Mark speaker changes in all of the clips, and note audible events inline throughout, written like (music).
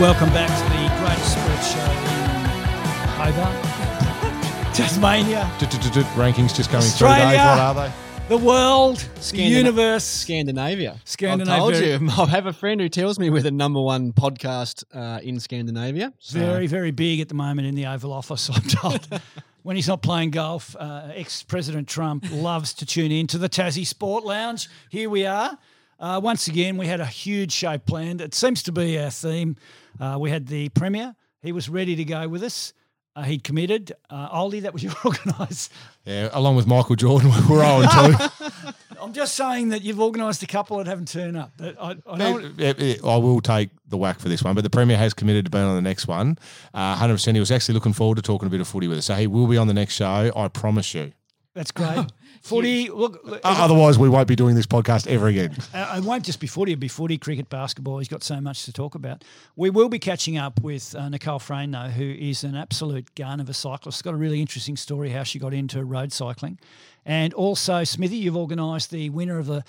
Speaker 1: Well, welcome back to the Great sports show in Hobart, (laughs) Tasmania,
Speaker 2: Rankings just going through,
Speaker 1: Australia.
Speaker 2: Dave. What are they?
Speaker 1: the world, the universe.
Speaker 3: Scandinavia.
Speaker 1: Scandinavia.
Speaker 3: I told you. (laughs) I have a friend who tells me we're the number one podcast uh, in Scandinavia. So
Speaker 1: Very, very big at the moment in the Oval Office, (laughs) I'm told. when he's not playing golf, uh, ex President Trump loves to tune in to the Tassie Sport Lounge. Here we are. Uh, once again, we had a huge show planned. It seems to be our theme. Uh, we had the Premier, he was ready to go with us. Uh, he'd committed. Uh, Oldie, that was (laughs) your organised.
Speaker 2: Yeah, along with Michael Jordan, (laughs) we're on too. (laughs)
Speaker 1: I'm just saying that you've organised a couple that haven't turned up. I, I know.
Speaker 2: Yeah, yeah, I will take the whack for this one, but the Premier has committed to being on the next one. Uh, 100%. He was actually looking forward to talking a bit of footy with us. So he will be on the next show, I promise you.
Speaker 1: That's great. Footy, look, look,
Speaker 2: Uh, otherwise, we won't be doing this podcast ever again.
Speaker 1: Uh, it won't just be footy, it'll be footy, cricket, basketball. He's got so much to talk about. We will be catching up with uh, Nicole Frain, though, who is an absolute gun of a cyclist. Got a really interesting story how she got into road cycling. And also, Smithy, you've organised the winner of the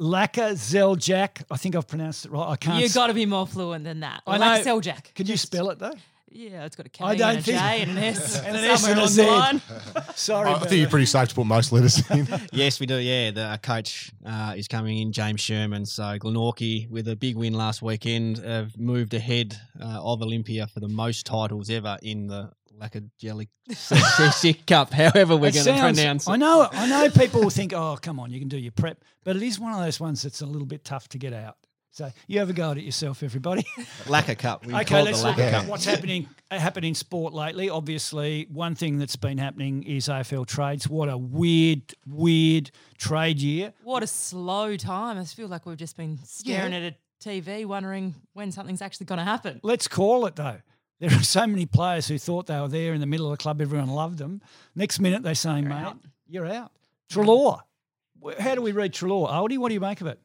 Speaker 1: Lakoseljac. I think I've pronounced it right. I can't.
Speaker 4: You
Speaker 1: s-
Speaker 4: got to be more fluent than that.
Speaker 1: I
Speaker 4: like
Speaker 1: know.
Speaker 4: Seljack.
Speaker 1: Could you spell it, though?
Speaker 4: Yeah, it's got a K
Speaker 1: I
Speaker 4: and
Speaker 1: don't
Speaker 4: a
Speaker 1: think-
Speaker 4: J and (laughs) an S
Speaker 1: And an S and a
Speaker 4: along
Speaker 1: Z. (laughs) Sorry
Speaker 2: I
Speaker 1: about
Speaker 2: think you're
Speaker 1: that.
Speaker 2: pretty safe to put most letters in. (laughs)
Speaker 3: yes, we do. Yeah, the our coach uh, is coming in, James Sherman. So Glenorchy, with a big win last weekend, have moved ahead uh, of Olympia for the most titles ever in the Lacagelic Cup. However, we're
Speaker 1: It
Speaker 3: going to
Speaker 1: sounds-
Speaker 3: pronounce it.
Speaker 1: I know, I know. People will think, "Oh, come on, you can do your prep," but it is one of those ones that's a little bit tough to get out. So you have a go at it yourself, everybody. (laughs)
Speaker 3: Lacquer Cup. We
Speaker 1: Okay, let's look at
Speaker 3: Cup.
Speaker 1: what's happening uh, happened in sport lately. Obviously, one thing that's been happening is AFL trades. What a weird, weird trade year.
Speaker 4: What a slow time. I feel like we've just been staring at a TV, wondering when something's actually going to happen.
Speaker 1: Let's call it though. There are so many players who thought they were there in the middle of the club. Everyone loved them. Next minute, they're saying, "Mate,
Speaker 4: out."
Speaker 1: you're out." Treloar. How do we read Treloar? Oldie, what do you make of it?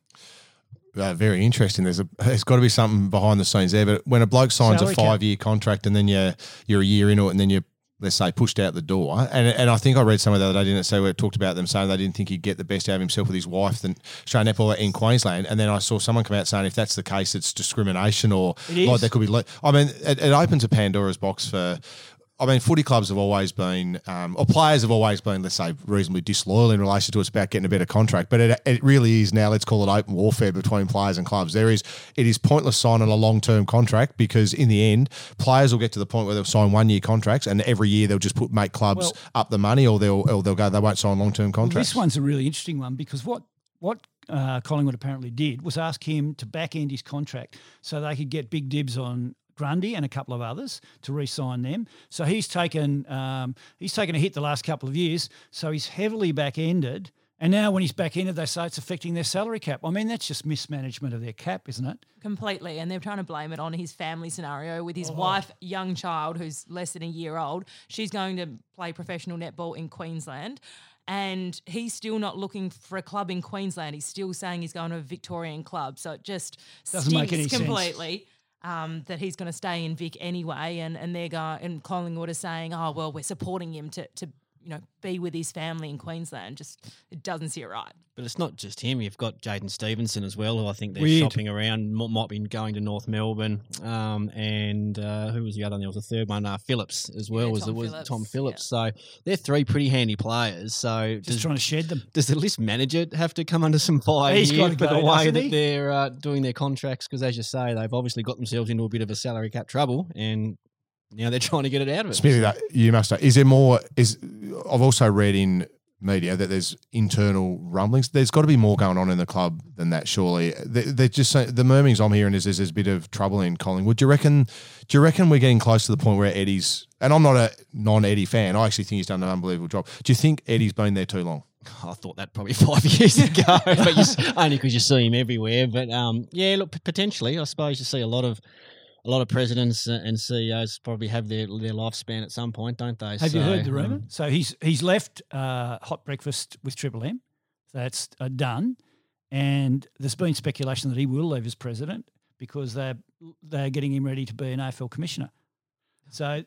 Speaker 2: Uh, very interesting. There's a there's got to be something behind the scenes there. But when a bloke signs
Speaker 1: Salary
Speaker 2: a
Speaker 1: cap.
Speaker 2: five year contract and then you're you're a year into it and then you're let's say pushed out the door, and and I think I read somewhere the other day didn't it say where it talked about them saying they didn't think he'd get the best out of himself with his wife than Australian Apple in Queensland, and then I saw someone come out saying if that's the case, it's discrimination or like there could be. I mean, it, it opens a Pandora's box for. I mean, footy clubs have always been, um, or players have always been, let's say, reasonably disloyal in relation to it's about getting a better contract. But it, it really is now. Let's call it open warfare between players and clubs. There is, it is pointless signing a long term contract because in the end, players will get to the point where they'll sign one year contracts, and every year they'll just put make clubs
Speaker 1: Well-
Speaker 2: up the money, or they'll or they'll go they won't sign long term
Speaker 1: Well,
Speaker 2: contracts.
Speaker 1: this one's a really interesting one because what what uh, Collingwood apparently did was ask him to back end his contract so they could get big dibs on Grundy and a couple of others to re-sign them. So he's taken um, he's taken a hit the last couple of years. So he's heavily back ended. And now when he's back ended, they say it's affecting their salary cap. I mean, that's just mismanagement of their cap, isn't it?
Speaker 4: Completely. And they're trying to blame it on his family scenario with
Speaker 1: Oh.
Speaker 4: his wife, young child who's less than a year old. She's going to play professional netball in Queensland. And he's still not looking for a club in Queensland. He's still saying he's going to a Victorian club. So it just
Speaker 1: Doesn't make any sense.
Speaker 4: Um, that he's going to stay in Vic anyway, and and they're going and Collingwood is saying, oh well, we're supporting him to to you know be with his family in Queensland. Just it doesn't seem right.
Speaker 3: But it's not just him. You've got Jaidyn Stephenson as well, who I think they're
Speaker 1: Weird.
Speaker 3: shopping around. Might, might be going to North Melbourne. Um, and uh, who was the other one? There was a third one. Uh, Phillips as well
Speaker 4: Yeah,
Speaker 3: was,
Speaker 4: Tom
Speaker 3: was
Speaker 4: Phillips,
Speaker 3: Tom
Speaker 4: yeah.
Speaker 3: Phillips. So they're three pretty handy players. So
Speaker 1: Just
Speaker 3: does,
Speaker 1: trying to shed them.
Speaker 3: does the list manager have to come under some fire
Speaker 1: He's
Speaker 3: here
Speaker 1: gotta
Speaker 3: for
Speaker 1: go,
Speaker 3: the way that
Speaker 1: he?
Speaker 3: they're uh, doing their contracts? Because as you say, they've obviously got themselves into a bit of a salary cap trouble, and now they're trying to get it out of it.
Speaker 2: Smithy, that you must. Know, is there more? Is I've also read in media that there's internal rumblings. There's got to be more going on in the club than that. Surely, they, they're just the murmurings I'm hearing is there's, there's a bit of trouble in Collingwood. Do you reckon? Do you reckon we're getting close to the point where Eddie's? And I'm not a non-Eddie fan. I actually think he's done an unbelievable job. Do you think Eddie's been there too long?
Speaker 3: I thought that probably (laughs) five years ago, (laughs) but you, only because you see him everywhere. But um, yeah, look, potentially, I suppose you see a lot of a lot of presidents and CEOs probably have their their lifespan at some point, don't they?
Speaker 1: Have you heard the rumor?
Speaker 3: um,
Speaker 1: So he's he's left uh, hot breakfast with Triple M. So that's uh, done, and there's been speculation that he will leave as president because they're they're getting him ready to be an AFL commissioner. So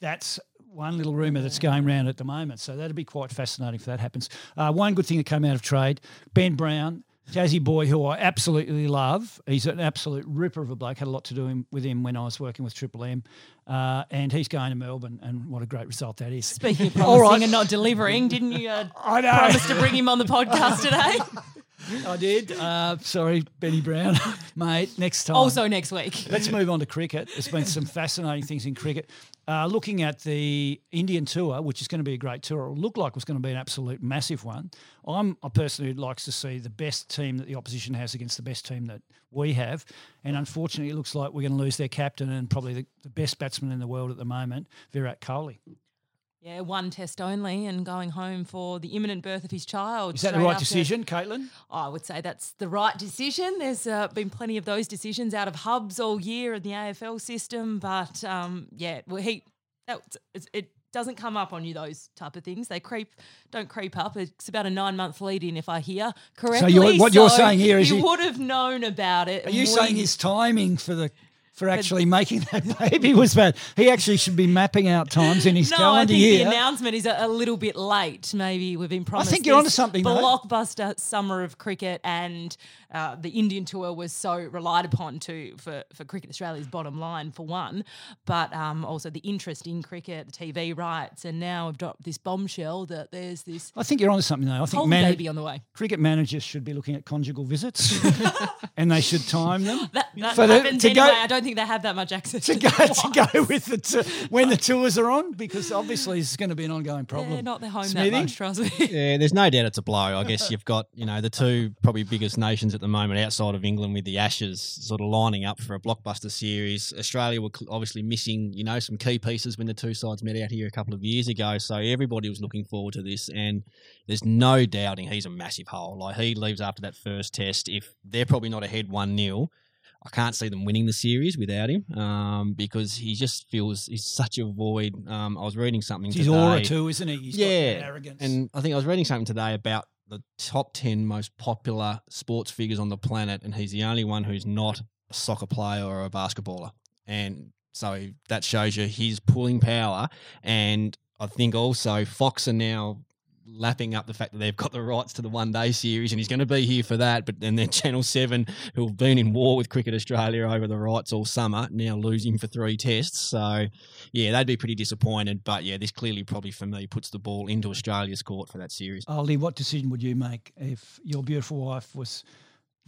Speaker 1: that's one little rumor that's going around at the moment. So that'd be quite fascinating if that happens. Uh, one good thing that came out of trade: Ben Brown Jazzy boy, who I absolutely love. He's an absolute ripper of a bloke. Had a lot to do him, with him when I was working with Triple M, uh, and he's going to Melbourne, and what a great result that is.
Speaker 4: Speaking of (laughs)
Speaker 1: All
Speaker 4: promising
Speaker 1: right.
Speaker 4: and not delivering, didn't you uh, (laughs)
Speaker 1: I know.
Speaker 4: promise to bring him on the podcast today? (laughs)
Speaker 1: I did. Uh, sorry, Benny Brown, (laughs) mate. Next time.
Speaker 4: also next week.
Speaker 1: Let's move on to cricket. There's been some fascinating things in cricket. Uh, looking at the Indian tour, which is going to be a great tour, it looked like it was going to be an absolute massive one. I'm a person who likes to see the best team that the opposition has against the best team that we have. And unfortunately, it looks like we're going to lose their captain and probably the, the best batsman in the world at the moment, Virat Kohli.
Speaker 4: Yeah, one test only and going home for the imminent birth of his child.
Speaker 1: Is that the right
Speaker 4: after-
Speaker 1: decision, Caitlin?
Speaker 4: I would say that's the right decision. There's uh, been plenty of those decisions out of hubs all year in the AFL system, but um, yeah, well, he that, it doesn't come up on you those type of things. They creep, don't creep up. It's about a nine month lead in, if I hear correctly.
Speaker 1: you're- what you're saying here is
Speaker 4: he,
Speaker 1: he-
Speaker 4: would have known about it.
Speaker 1: Are you saying his timing for the for actually making (laughs) that baby was bad? He actually should be mapping out times in his
Speaker 4: No, I think
Speaker 1: year.
Speaker 4: the announcement is a, a little bit late. Maybe we've been promised.
Speaker 1: think you're onto something, though.
Speaker 4: Blockbuster summer of cricket, and uh, the Indian tour was so relied upon to for for Cricket Australia's bottom line for one, but um, also the interest in cricket, the TV rights, and now we've dropped this bombshell that there's this
Speaker 1: I think you're onto something though. I think man-
Speaker 4: baby on the way.
Speaker 1: cricket managers should be looking at conjugal visits, (laughs) and they should time them
Speaker 4: That, that
Speaker 1: For the- to
Speaker 4: anyway.
Speaker 1: go-
Speaker 4: I don't think they have that much access
Speaker 1: to go to go with the t- when the tours are on because obviously it's going to be an ongoing problem.
Speaker 4: They're not their home
Speaker 1: Smithy?
Speaker 4: that much, trust me. (laughs)
Speaker 3: Yeah, there's no doubt it's a blow. I guess you've got, you know, the two probably biggest nations at the moment outside of England with the Ashes sort of lining up for a blockbuster series. Australia were obviously missing, you know, some key pieces when the two sides met out here a couple of years ago. So everybody was looking forward to this. And there's no doubting he's a massive hole. Like he leaves after that first test. If they're probably not ahead 1 0, I can't see them winning the series without him um, because he just feels he's such a void. Um, I was reading something today.
Speaker 1: aura too, isn't he? He's got
Speaker 3: Yeah,
Speaker 1: arrogance.
Speaker 3: And I think I was reading something today about the top 10 most popular sports figures on the planet, and he's the only one who's not a soccer player or a basketballer. And so that shows you his pulling power. And I think also Fox are now lapping up the fact that they've got the rights to the one day series and he's going to be here for that but then then channel 7 who've been in war with cricket australia over the rights all summer now losing for three tests so yeah, they'd be pretty disappointed. But yeah, this clearly probably for me puts the ball into Australia's court for that series.
Speaker 1: Ollie, what decision would you make if your beautiful wife was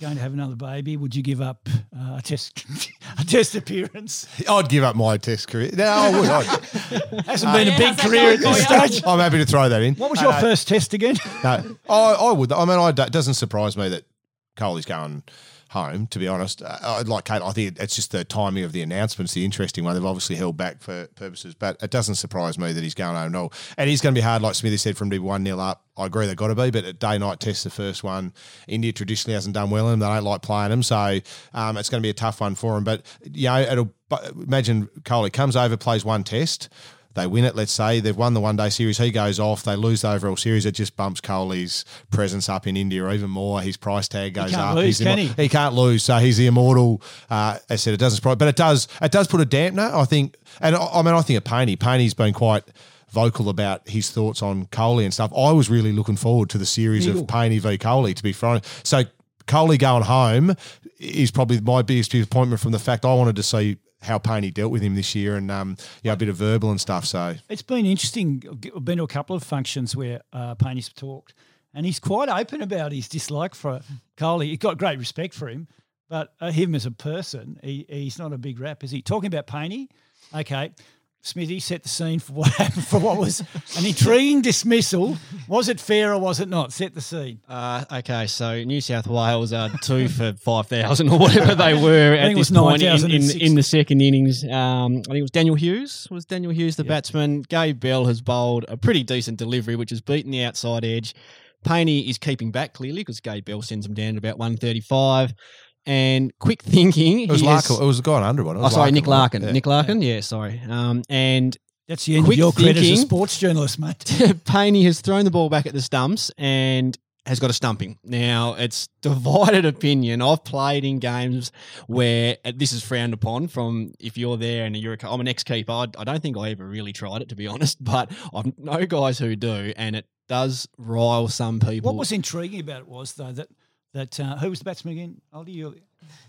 Speaker 1: going to have another baby? Would you give up uh, a test (laughs) a test appearance?
Speaker 2: I'd give up my test career. No, I would. I'd, (laughs)
Speaker 1: Hasn't been
Speaker 4: Yeah,
Speaker 1: a big career at this stage.
Speaker 2: I'm happy to throw that in.
Speaker 1: What was your
Speaker 2: Uh,
Speaker 1: first test again?
Speaker 2: No, I, I would. I mean, I, it doesn't surprise me that Kohli's going home. To be honest, uh, I, like Kate, I think it's just the timing of the announcements, the interesting one. They've obviously held back for purposes, but it doesn't surprise me that he's going home at all. And he's going to be hard, like Smithy said, from to be one 0 up. I agree they've got to be, but a day night test, the first one, India traditionally hasn't done well in them. They don't like playing them, so um, it's going to be a tough one for him. But you know, it'll imagine Kohli comes over, plays one test. They win it, let's say. They've won the one day series. He goes off. They lose the overall series. It just bumps Kohli's presence up in India even more. His price tag goes
Speaker 1: can't
Speaker 2: up.
Speaker 1: lose, can
Speaker 2: immo-
Speaker 1: he?
Speaker 2: he can't lose. So he's the immortal. Uh, as I said, it doesn't surprise, but it does. It does put a dampener, I think. And I I mean, I think of Paney. Paney's been quite vocal about his thoughts on Kohli and stuff. I was really looking forward to the series
Speaker 1: Niggle.
Speaker 2: of Paney v Kohli. To be frank, so Kohli going home is probably my biggest disappointment from the fact I wanted to see how Paney dealt with him this year and um, yeah, a bit of verbal and stuff. So
Speaker 1: It's been interesting. I've been to a couple of functions where uh, Paine's talked, and he's quite open about his dislike for Kohli. He's got great respect for him, but uh, him as a person, he, he's not a big rap, is he? Talking about Paney, okay. Smithy set the scene for what (laughs) happened for what was an intriguing dismissal. Was it fair or was it not? Set the scene.
Speaker 3: Uh, okay, so New South Wales are two for five thousand or whatever they (laughs) were at this point in, in, in the second innings. Um, I think it was Daniel Hughes. Was Daniel Hughes the batsman? Gabe Bell has bowled a pretty decent delivery, which has beaten the outside edge. Paney is keeping back clearly because Gabe Bell sends him down to about one thirty-five. And quick (laughs) thinking,
Speaker 2: it was
Speaker 3: he has-
Speaker 2: Larkin. It was the guy under one. It
Speaker 3: Oh,
Speaker 2: was
Speaker 3: sorry, Nick Larkin.
Speaker 2: Yeah.
Speaker 3: Nick Larkin. Yeah, sorry. Um, and
Speaker 1: That's the end
Speaker 3: Quick
Speaker 1: of your credit as a
Speaker 3: thinking.
Speaker 1: sports journalist, mate. (laughs)
Speaker 3: Paney has thrown the ball back at the stumps and has got a stumping. Now, it's (laughs) divided opinion. I've played in games where uh, this is frowned upon from if you're there and you're a, I'm an ex-keeper. I, I don't think I ever really tried it, to be honest, but I know guys who do, and it does rile some people.
Speaker 1: What was intriguing about it was though that that uh, who was the batsman again? Oldie, you.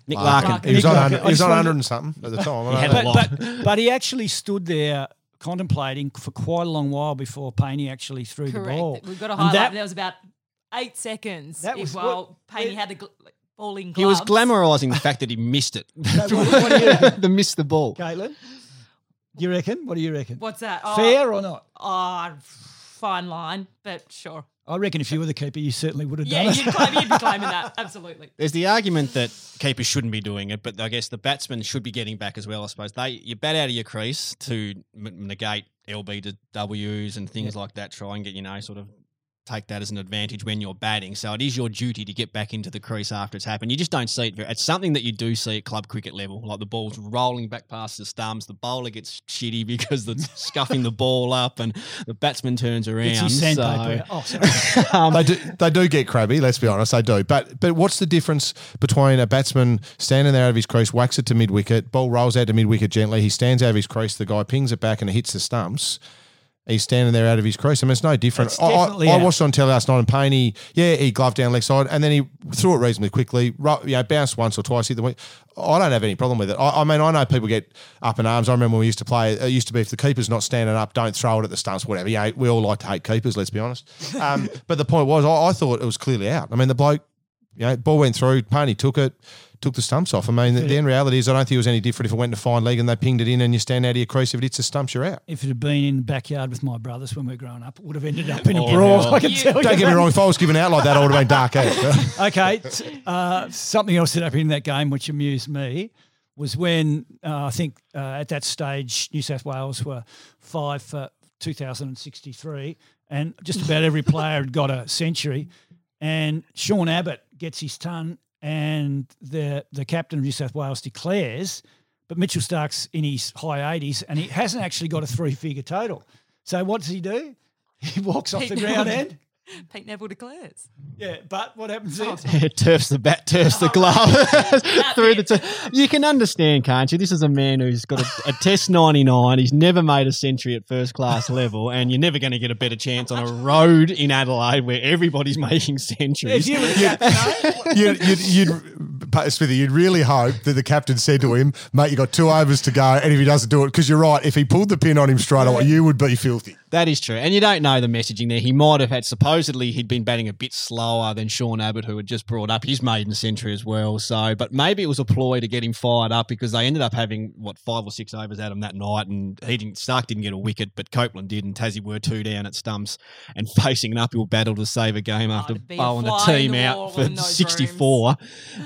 Speaker 3: Nick
Speaker 2: Larkin.
Speaker 3: Larkin.
Speaker 2: He was
Speaker 1: Nick
Speaker 2: on,
Speaker 1: Larkin.
Speaker 2: 100,
Speaker 1: I
Speaker 2: he was on 100 and something at the time.
Speaker 3: He had
Speaker 2: know.
Speaker 3: a
Speaker 1: But,
Speaker 3: lot.
Speaker 1: but but he actually stood there contemplating for quite a long while before Paney actually threw the ball.
Speaker 4: We've got to
Speaker 1: And
Speaker 4: highlight
Speaker 1: that-
Speaker 4: there was about eight seconds.
Speaker 1: That
Speaker 4: if,
Speaker 1: was what-
Speaker 4: while Paney
Speaker 1: where-
Speaker 4: had the gl- ball in gloves.
Speaker 3: He was glamorising the fact that he missed it.
Speaker 1: what- (laughs) what do
Speaker 3: the missed the ball.
Speaker 1: Caitlin, you reckon? What do you reckon?
Speaker 4: What's that? Oh,
Speaker 1: Fair or not?
Speaker 4: Oh, fine line, but sure.
Speaker 1: I reckon if you were the keeper, you certainly would have
Speaker 4: Yeah,
Speaker 1: done it.
Speaker 4: you'd, claim, you'd be claiming that. (laughs) Absolutely.
Speaker 3: There's the argument that keepers shouldn't be doing it, but I guess the batsmen should be getting back as well. I suppose they you bat out of your crease to m- negate LB to Ws and things like that. Try and get you know sort of take that as an advantage when you're batting. So it is your duty to get back into the crease after it's happened. You just don't see it. Very, it's something that you do see at club cricket level, like the ball's rolling back past the stumps. The bowler gets shitty (laughs) because they're (laughs) scuffing the ball up, and the batsman turns around.
Speaker 1: It's
Speaker 3: so,
Speaker 1: sandpaper. Oh, sorry. (laughs)
Speaker 3: um,
Speaker 2: they do they do get crabby. Let's be honest, they do. But but what's the difference between a batsman standing there out of his crease, whacks it to mid wicket, ball rolls out to mid wicket gently, he stands out of his crease, the guy pings it back and it hits the stumps. He's standing there out of his crease. I mean, it's no different.
Speaker 1: It's
Speaker 2: I, I, I watched on telly last night and Paney, yeah, he gloved down left side and then he threw it reasonably quickly. You know, bounced once or twice, hit the wing. I don't have any problem with it. I, I mean, I know people get up in arms. I remember when we used to play, it used to be if the keeper's not standing up, don't throw it at the stumps, whatever. Yeah, we all like to hate keepers, let's be honest. Um, (laughs) but the point was, I, I thought it was clearly out. I mean, the bloke, you know, ball went through, Paney took it, took the stumps off. I mean, the, the end reality is, I don't think it was any different if it went to fine leg and they pinged it in and you stand out of your crease. If it hits the stumps, you're out.
Speaker 1: if it had been in the backyard with my brothers when we were growing up, it would have ended up (laughs) in a
Speaker 3: Oh,
Speaker 1: brawl.
Speaker 3: hell.
Speaker 1: I can
Speaker 4: You-
Speaker 1: tell you.
Speaker 2: Don't get me wrong, if I was given out like that, I would have been dark out. (laughs)
Speaker 1: okay. t- Uh, something else that happened in that game, which amused me, was when uh, I think uh, at that stage New South Wales were five for 2063, and just about every player had got a century. And Sean Abbott gets his ton, and the the captain of New South Wales declares, but Mitchell Starc's in his high 80s, and he hasn't actually got a three figure total. So what does he do? He walks off the ground (laughs) end. (laughs)
Speaker 4: Pete Nevill declares.
Speaker 1: Yeah, but what happens is
Speaker 3: turfs the bat, turfs the (laughs) glove (laughs) through the. T- you can understand, can't you? This is a man who's got a, a Test ninety nine. He's never made a century at first class level, and you're never going to get a better chance on a road in Adelaide where everybody's making
Speaker 1: if
Speaker 3: centuries.
Speaker 1: you were the captain, eh?
Speaker 2: you'd, you'd, you'd, Smithy, you'd really hope that the captain said to him, mate, you got two overs to go, and if he doesn't do it, because you're right, if he pulled the pin on him straight away, you would be filthy.
Speaker 3: That is true. And you don't know the messaging there. He might have had, supposedly, he'd been batting a bit slower than Sean Abbott, who had just brought up his maiden century as well. So, but maybe it was a ploy to get him fired up because they ended up having, what, five or six overs at him that night. And he didn't, Starc didn't get a wicket, but Copeland did. And Tassie were two down at stumps and (laughs) facing an uphill battle to save a game after
Speaker 4: to be a
Speaker 3: bowling the team
Speaker 4: the
Speaker 3: out for 64.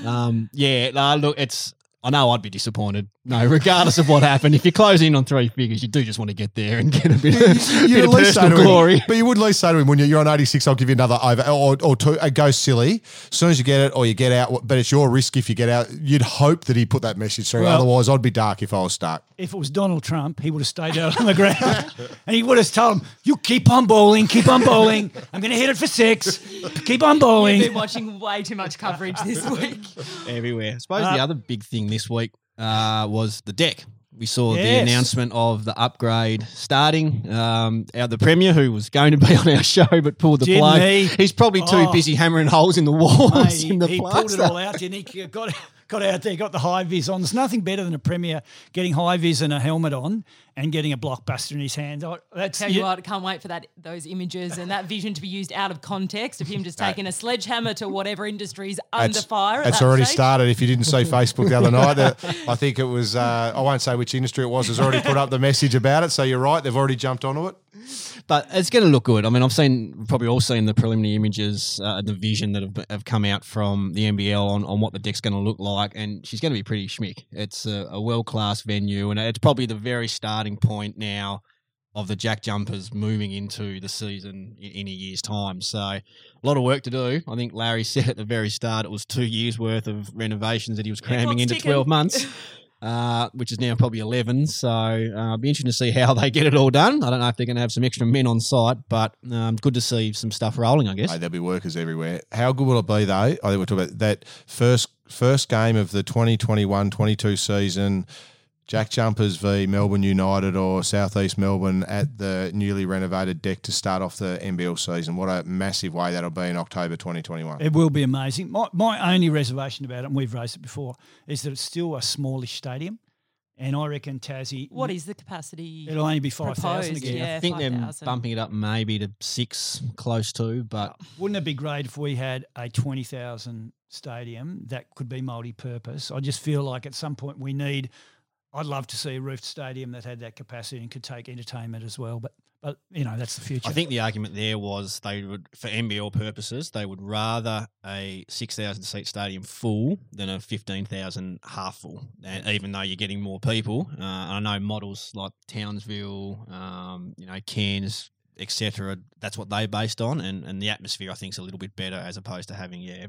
Speaker 3: Um, yeah, no, look, it's. I know I'd be disappointed. No, regardless of what happened, if you close in on three figures, you do just want to get there and get a bit, (laughs) of,
Speaker 2: You'd
Speaker 3: bit
Speaker 2: at
Speaker 3: of
Speaker 2: say
Speaker 3: personal
Speaker 2: to him-
Speaker 3: glory.
Speaker 2: but you would at least say to him, when you're, you're on 86, I'll give you another over, or, or two, uh, go silly. As soon as you get it, or you get out, but it's your risk if you get out. You'd hope that he put that message through.
Speaker 1: Well-
Speaker 2: Otherwise, I'd be dark if I was Starc.
Speaker 1: if it was Donald Trump, he would have stayed out on the ground (laughs) and he would have told him, You keep on bowling, keep on bowling. I'm going to hit it for six. Keep on bowling.
Speaker 4: You've been watching way too much coverage this week.
Speaker 3: everywhere. I suppose
Speaker 1: Uh,
Speaker 3: the other big thing this week uh, was the deck. We saw the announcement of the upgrade starting. Um, our, the Premier, who was going to be (laughs) on our show but pulled the
Speaker 1: Didn't
Speaker 3: plug,
Speaker 1: he?
Speaker 3: he's probably too
Speaker 1: Oh.
Speaker 3: busy hammering holes in the walls
Speaker 1: Mate, he
Speaker 3: in the
Speaker 1: he pulled it all out, didn't he? Got, got out there, got the high vis on. There's nothing better than a Premier getting high vis and a helmet on and getting a blockbuster in his hand. I- That's
Speaker 4: Tell you
Speaker 1: yeah,
Speaker 4: what, I can't wait for that those images and that vision to be used out of context of him just (laughs) taking a sledgehammer to whatever industry's under
Speaker 2: That's-
Speaker 4: fire. at
Speaker 2: It's
Speaker 4: that
Speaker 2: already
Speaker 4: stage.
Speaker 2: started. If you didn't see (laughs) Facebook the other night, that- I think it was, uh, I won't say which industry it was, has already put up the message about it. So you're right. They've already jumped onto it.
Speaker 3: But it's going to look good. I mean, I've seen probably all seen the preliminary images, uh, the vision that have, have come out from the NBL on, on what the deck's going to look like, and she's going to be pretty schmick. It's a, a world class venue, and it's probably the very starting point now of the Jack Jumpers moving into the season in, in a year's time. So a lot of work to do. I think Larry (laughs) said at the very start it was two years worth of renovations that he was cramming
Speaker 4: clock's
Speaker 3: into
Speaker 4: ticking.
Speaker 3: twelve months (laughs) uh, which is now probably 11. So uh, it'll be interesting to see how they get it all done. I don't know if they're going to have some extra men on site, but um, good to see some stuff rolling, I guess.
Speaker 2: Mate, there'll be workers everywhere. How good will it be, though? I think we're talking about that first first game of the 2021-22 season. Jack Jumpers v Melbourne United or Southeast Melbourne at the newly renovated deck to start off the NBL season. What a massive way that'll be in October 2021.
Speaker 1: It will be amazing. My, my only reservation about it, and we've raised it before, is that it's still a smallish stadium. And I reckon Tassie.
Speaker 4: What is the capacity?
Speaker 1: It'll only be 5,000 again.
Speaker 4: Yeah,
Speaker 3: I think they're
Speaker 4: 5,000.
Speaker 3: bumping it up maybe to six, close to, but oh.
Speaker 1: Wouldn't it be great if we had a 20,000 stadium that could be multi purpose? I just feel like at some point we need, I'd love to see a roofed stadium that had that capacity and could take entertainment as well. But, but you know, that's the future.
Speaker 3: I think the argument there was they would, for NBL purposes, they would rather a 6,000 seat stadium full than a 15,000 half full. And even though you're getting more people, uh, I know models like Townsville, um, you know, Cairns, etc. That's what they based on, and, and the atmosphere I think is a little bit better as opposed to having yeah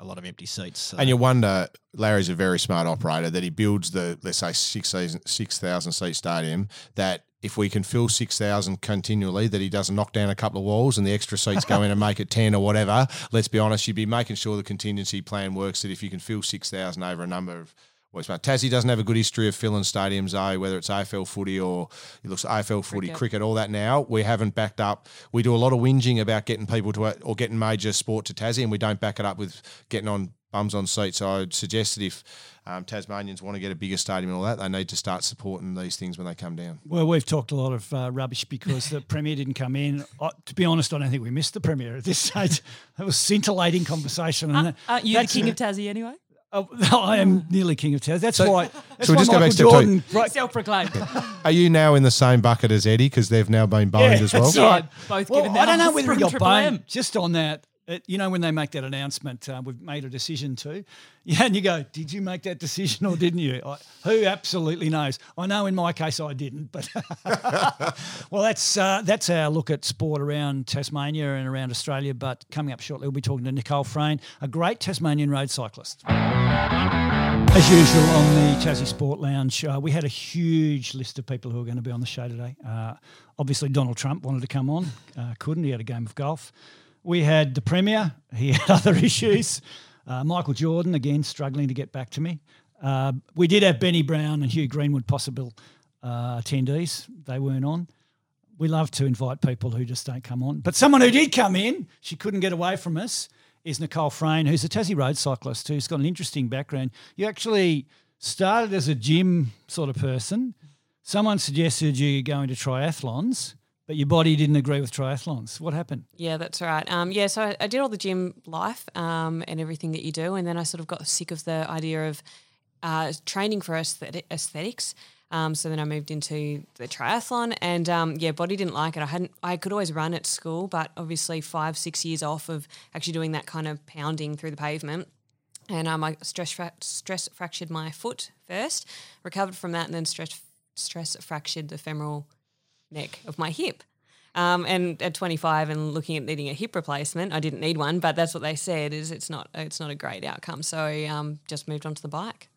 Speaker 3: a lot of empty seats. So.
Speaker 2: And you wonder, Larry's a very smart operator that he builds the, let's say, 6,000 6,000 seat stadium that if we can fill 6,000 continually, that he doesn't knock down a couple of walls and the extra seats go in and make it 10 or whatever. Let's be honest, you'd be making sure the contingency plan works that if you can fill 6,000 over a number of well, it's about Tassie doesn't have a good history of filling stadiums, though, whether it's AFL footy or it looks AFL footy,
Speaker 4: Cricket.
Speaker 2: cricket, all that now. We haven't backed up. We do a lot of whinging about getting people to or getting major sport to Tassie, and we don't back it up with getting on bums on seats. So I'd suggest that if um, Tasmanians want to get a bigger stadium and all that, they need to start supporting these things when they come down.
Speaker 1: Well, we've talked a lot of uh, rubbish because the Premier didn't come in. I, to be honest, I don't think we missed the Premier at this stage. (laughs) That was scintillating conversation. and
Speaker 4: Aren't aren't you the king of Tassie anyway?
Speaker 1: Oh, (laughs) oh, I am nearly king of Tassie. That's
Speaker 2: So-
Speaker 1: why. That's
Speaker 2: so we
Speaker 1: why
Speaker 2: just go
Speaker 1: Michael
Speaker 2: back to.
Speaker 1: Jordan. Right,
Speaker 4: Self-proclaimed. (laughs)
Speaker 2: Are you now in the same bucket as Eddie because they've now been boned as well?
Speaker 1: that's
Speaker 4: Yeah,
Speaker 1: right.
Speaker 4: both
Speaker 1: well,
Speaker 4: given
Speaker 1: I don't know whether he
Speaker 4: from
Speaker 1: got boned. Just on that, it, you know, when they make that announcement, uh, we've made a decision to. (laughs) Yeah, and you go, did you make that decision or didn't you? I, who absolutely knows? I know in my case I didn't, but (laughs) well, that's uh, that's our look at sport around Tasmania and around Australia. But coming up shortly, we'll be talking to Nicole Frain, a great Tasmanian road cyclist. As usual on the Tassie Sport Lounge, uh, we had a huge list of people who are going to be on the show today. Uh, obviously, Donald Trump wanted to come on, uh, couldn't. He had a game of golf. We had the Premier, he (laughs) had other issues. Uh, Michael Jordan, again, struggling to get back to me. Uh, we did have Benny Brown and Hugh Greenwood possible uh, attendees. They weren't on. We love to invite people who just don't come on. But someone who did come in, she couldn't get away from us, is Nicole Frain, who's a Tassie road cyclist who's got an interesting background. You actually started as a gym sort of person. Someone suggested you go into triathlons, but your body didn't agree with triathlons. What happened?
Speaker 5: Yeah, that's right. Um, yeah, so I, I did all the gym life um, and everything that you do, and then I sort of got sick of the idea of uh, training for aesthetic, aesthetics. Um, so then I moved into the triathlon, and um, yeah, body didn't like it. I hadn't. I could always run at school, but obviously five, six years off of actually doing that kind of pounding through the pavement. And um, I stress fra- stress fractured my foot first, recovered from that, and then stress stress fractured the femoral neck of my hip. Um, and at 25 and looking at needing a hip replacement, I didn't need one, but that's what they said is it's not it's not a great outcome. So I um, just moved on to the bike.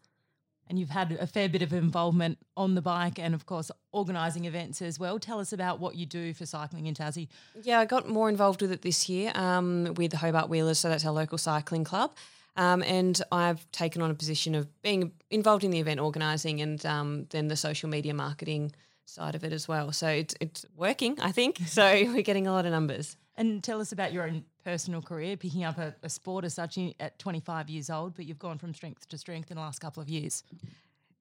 Speaker 4: and you've had a fair bit of involvement on the bike and, of course, organising events as well. Tell us about what you do for cycling in Tassie.
Speaker 5: Yeah, I got more involved with it this year um, with the Hobart Wheelers, so that's our local cycling club. Um, and I've taken on a position of being involved in the event organising and um, then the social media marketing side of it as well. So it's it's working, I think. (laughs) So we're getting a lot of numbers.
Speaker 4: And tell us about your own personal career, picking up a, a sport as such at 25 years old, but you've gone from strength to strength in the last couple of years.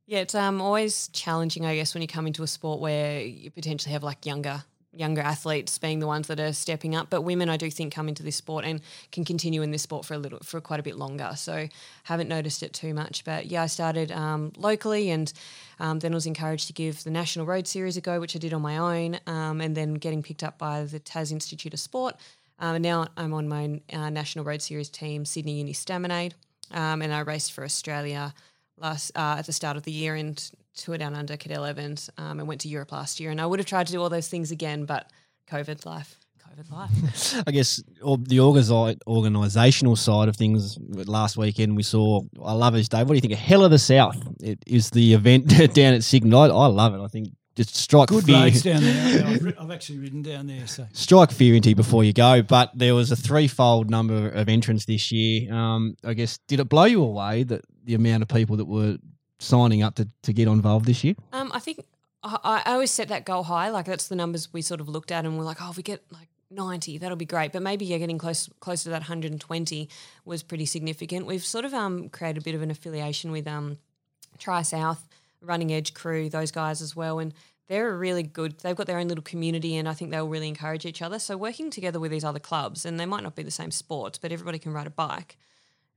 Speaker 5: Yeah, it's um, always challenging, I guess, when you come into a sport where you potentially have like younger younger athletes being the ones that are stepping up. But women, I do think, come into this sport and can continue in this sport for a little, for quite a bit longer. So haven't noticed it too much. But yeah, I started um, locally and um, then was encouraged to give the National Road Series a go, which I did on my own, um, and then getting picked up by the Tas Institute of Sport. Um, and now I'm on my uh, National Road Series team, Sydney Uni Staminade, um, and I raced for Australia last uh, at the start of the year and toured down under Cadel Evans um, and went to Europe last year. And I would have tried to do all those things again, but COVID life.
Speaker 4: COVID life. (laughs)
Speaker 3: I guess or the organisi- organisational side of things. Last weekend we saw I love this day. What do you think? A hell of the South. It is the event (laughs) down at Cygnet. I, I love it. I think just strike
Speaker 1: Good
Speaker 3: fear.
Speaker 1: roads down there. (laughs) I've, ri- I've actually ridden down there. So
Speaker 3: strike fear into you before you go. But there was a threefold number of entrants this year. Um, I guess did it blow you away that the amount of people that were signing up to, to get involved this year?
Speaker 5: Um, I think I, I always set that goal high. Like that's the numbers we sort of looked at, and we're like, oh, if we get like 90, that'll be great. But maybe yeah, getting close close to that 120 was pretty significant. We've sort of um, created a bit of an affiliation with um, Tri South, Running Edge crew, those guys as well, and they're really good. They've got their own little community, and I think they'll really encourage each other. So working together with these other clubs, and they might not be the same sports, but everybody can ride a bike.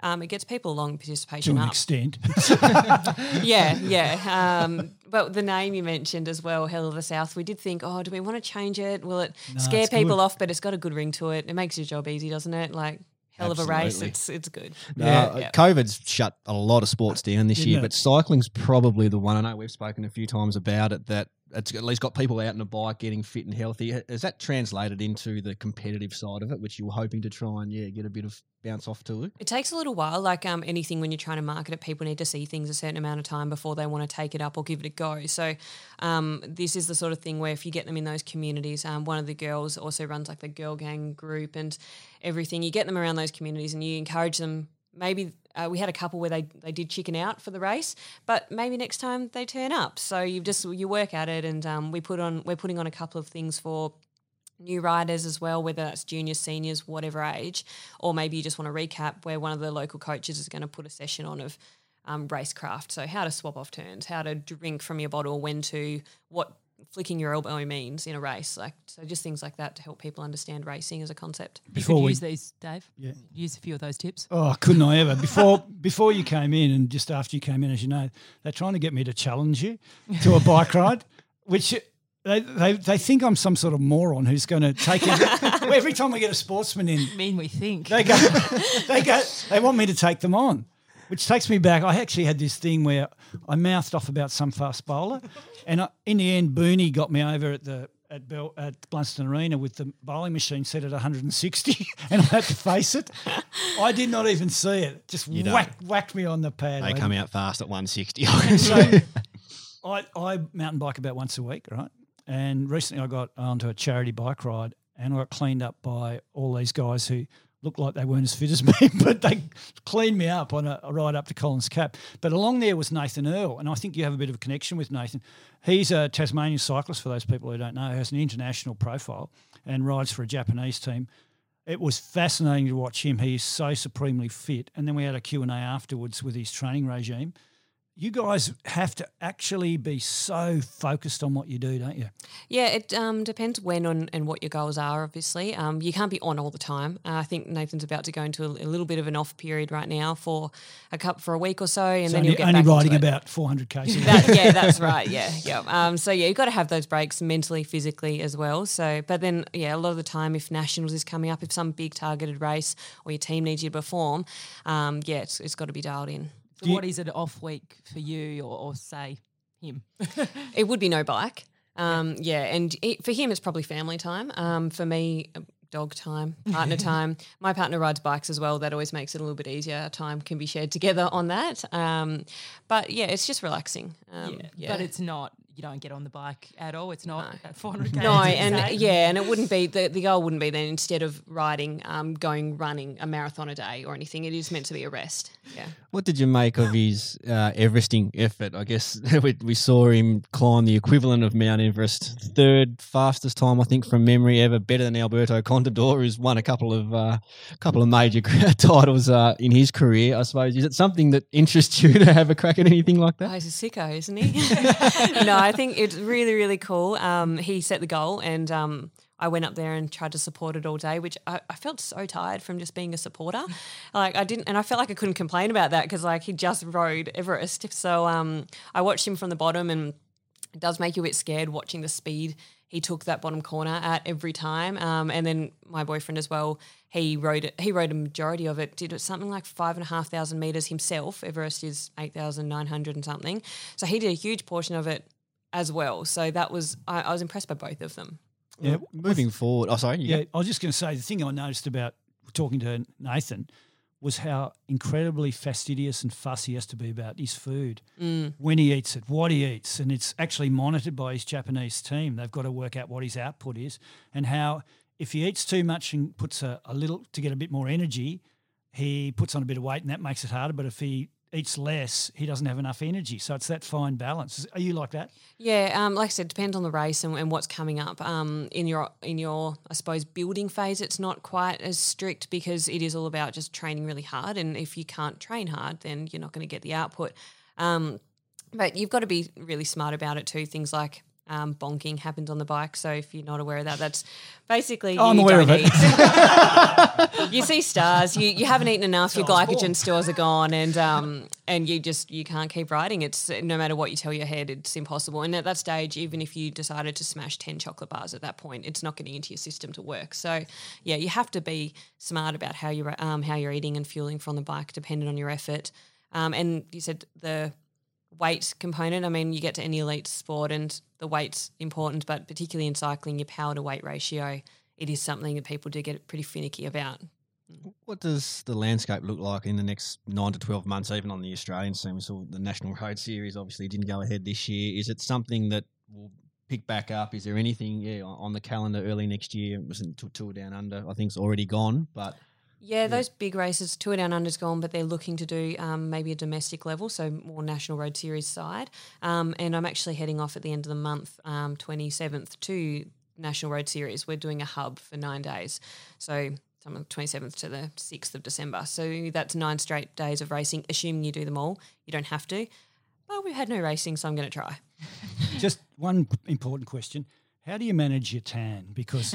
Speaker 5: Um, it gets people along participation
Speaker 1: to
Speaker 5: participation
Speaker 1: an
Speaker 5: up.
Speaker 1: extent. (laughs) (laughs)
Speaker 5: yeah, yeah. Um, but the name you mentioned as well, Hell of the South, we did think, oh, do we want to change it? Will it
Speaker 1: No,
Speaker 5: scare people
Speaker 1: good.
Speaker 5: off? But it's got a good ring to it. It makes your job easy, doesn't it? Like hell of a race. It's it's good.
Speaker 3: Uh,
Speaker 5: Yeah.
Speaker 3: COVID's shut a lot of sports down this
Speaker 1: Didn't
Speaker 3: year,
Speaker 1: it?
Speaker 3: but cycling's probably the one. I know we've spoken a few times about it that it's at least got people out on a bike getting fit and healthy. Has that translated into the competitive side of it, which you were hoping to try and yeah get a bit of bounce off to?
Speaker 5: It takes a little while. Like um, anything, when you're trying to market it, people need to see things a certain amount of time before they want to take it up or give it a go. So, um, this is the sort of thing where if you get them in those communities, um, one of the girls also runs like the girl gang group and everything. You get them around those communities and you encourage them. Maybe uh, we had a couple where they, they did chicken out for the race, but maybe next time they turn up. So you just you work at it, and um, we put on we're putting on a couple of things for new riders as well, whether that's juniors, seniors, whatever age, or maybe you just want to recap where one of the local coaches is going to put a session on of um, racecraft. So how to swap off turns, how to drink from your bottle, when to, what flicking your elbow means in a race. Like so, just things like that to help people understand racing as a concept.
Speaker 4: You
Speaker 1: Before
Speaker 4: could
Speaker 1: we-
Speaker 4: use these, Dave.
Speaker 1: Yeah.
Speaker 4: Use a few of those tips.
Speaker 1: Oh, couldn't I ever? Before (laughs) before you came in and just after you came in, as you know, they're trying to get me to challenge you to a bike (laughs) ride, which they, they, they think I'm some sort of moron who's going to take it. (laughs) every time we get a sportsman in,
Speaker 4: I mean, we think.
Speaker 1: they go, they go, they want me to take them on, which takes me back. I actually had this thing where I mouthed off about some fast bowler, and I, in the end, Booney got me over at the at Bell, at Blundstone Arena with the bowling machine set at 160, (laughs) and I had to face it. I did not even see it; just
Speaker 3: You don't.
Speaker 1: whacked, me on the pad.
Speaker 3: They
Speaker 1: I-
Speaker 3: come out fast at 160.
Speaker 1: so (laughs) I, I mountain bike about once a week, right? And recently I got onto a charity bike ride and I got cleaned up by all these guys who looked like they weren't as fit as (laughs) me, but they cleaned me up on a, a ride up to Collins Cap. But along there was Nathan Earle, and I think you have a bit of a connection with Nathan. He's a Tasmanian cyclist, for those people who don't know, has an international profile and rides for a Japanese team. It was fascinating to watch him. He is so supremely fit. And then we had a Q&A afterwards with his training regime you guys have to actually be so focused on what you do, don't you?
Speaker 5: Yeah, it um, depends when on, and what your goals are. Obviously, um, you can't be on all the time. Uh, I think Nathan's about to go into a, a little bit of an off period right now for a cup for a week or so, and
Speaker 1: So
Speaker 5: then you'll get
Speaker 1: only
Speaker 5: back
Speaker 1: riding about 400 k's. (laughs)
Speaker 5: That, (laughs) yeah, that's right. Yeah, yeah. Um, so yeah, you've got to have those breaks mentally, physically as well. So, but then yeah, a lot of the time, if nationals is coming up, if some big targeted race or your team needs you to perform, um, yeah, it's, it's got to be dialed in.
Speaker 4: So
Speaker 1: you-
Speaker 4: what is an off week for you or, or say him? (laughs)
Speaker 5: It would be no bike. Um, yeah, and it, for him, it's probably family time. Um, for me, uh, dog time, partner (laughs) time. My partner rides bikes as well. That always makes it a little bit easier. Our time can be shared together on that. Um, but yeah, it's just relaxing. Um, yeah,
Speaker 4: But it's not, you don't get on the bike at all. It's not at 400 k.
Speaker 5: no, (laughs) and yeah, and it wouldn't be the, the goal wouldn't be then instead of riding, um, going running a marathon a day or anything. It is meant to be a rest. Yeah.
Speaker 3: What did you make of his uh, Everesting effort? I guess (laughs) we, we saw him climb the equivalent of Mount Everest, third fastest time I think from memory ever, better than Alberto Contador, who's won a couple of uh, couple of major (laughs) titles uh, in his career. I suppose is it something that interests you to have a crack at anything like
Speaker 5: Oh,
Speaker 3: that?
Speaker 5: he's a sicko, isn't he? no, I think it's really, really cool. Um, he set the goal, and um, I went up there and tried to support it all day, which I, I felt so tired from just being a supporter. (laughs) Like I didn't, and I felt like I couldn't complain about that because like he just rode Everest. So um, I watched him from the bottom, and it does make you a bit scared watching the speed he took that bottom corner at every time. Um, and then my boyfriend as well, he rode it. He rode a majority of it. Did it something like five and a half thousand meters himself. Everest is eight thousand nine hundred and something. So he did a huge portion of it as well. So that was I, I was impressed by both of them.
Speaker 1: Yeah,
Speaker 3: Moving forward, oh sorry, you
Speaker 1: yeah. I was just going to say the thing I noticed about talking to Nathan was how incredibly fastidious and fussy he has to be about his food mm. when he eats it, what he eats, and it's actually monitored by his Japanese team. They've got to work out what his output is and how if he eats too much and puts a, a little to get a bit more energy, he puts on a bit of weight and that makes it harder. But if he eats less, he doesn't have enough energy. So it's that fine balance. Are you like that?
Speaker 5: Yeah, um, like I said, depends on the race and, and what's coming up. Um, in your in your I suppose building phase, it's not quite as strict because it is all about just training really hard. And if you can't train hard, then you're not going to get the output. Um, but you've got to be really smart about it too. Things like um, bonking happens on the bike. So if you're not aware of that, that's basically
Speaker 1: Oh, I'm
Speaker 5: you
Speaker 1: aware
Speaker 5: don't
Speaker 1: of it. (laughs) (laughs)
Speaker 5: you see stars. You you haven't eaten enough. Your glycogen stores are gone, and um and you just you can't keep riding. It's no matter what you tell your head, it's impossible. And at that stage, even if you decided to smash ten chocolate bars at that point, it's not getting into your system to work. So yeah, you have to be smart about how you um how you're eating and fueling from the bike, depending on your effort. Um, and you said the weight component. I mean, you get to any elite sport and the weight's important, but particularly in cycling, your power to weight ratio, it is something that people do get pretty finicky about.
Speaker 3: What does the landscape look like in the next nine to twelve months, even on the Australian scene? We saw the National Road Series obviously didn't go ahead this year. Is it something that will pick back up? Is there anything yeah on the calendar early next year? It wasn't Tour- Down Under. I think it's already gone, but
Speaker 5: Yeah, those big races, Tour Down Under's gone, but they're looking to do um, maybe a domestic level, so more National Road Series side. Um, and I'm actually heading off at the end of the month, um, 27th, to National Road Series. We're doing a hub for nine days. So from the 27th to the 6th of December. So that's nine straight days of racing, assuming you do them all. You don't have to. Well, we've had no racing, so I'm going to try.
Speaker 1: Just one important question. How do you manage your tan? Because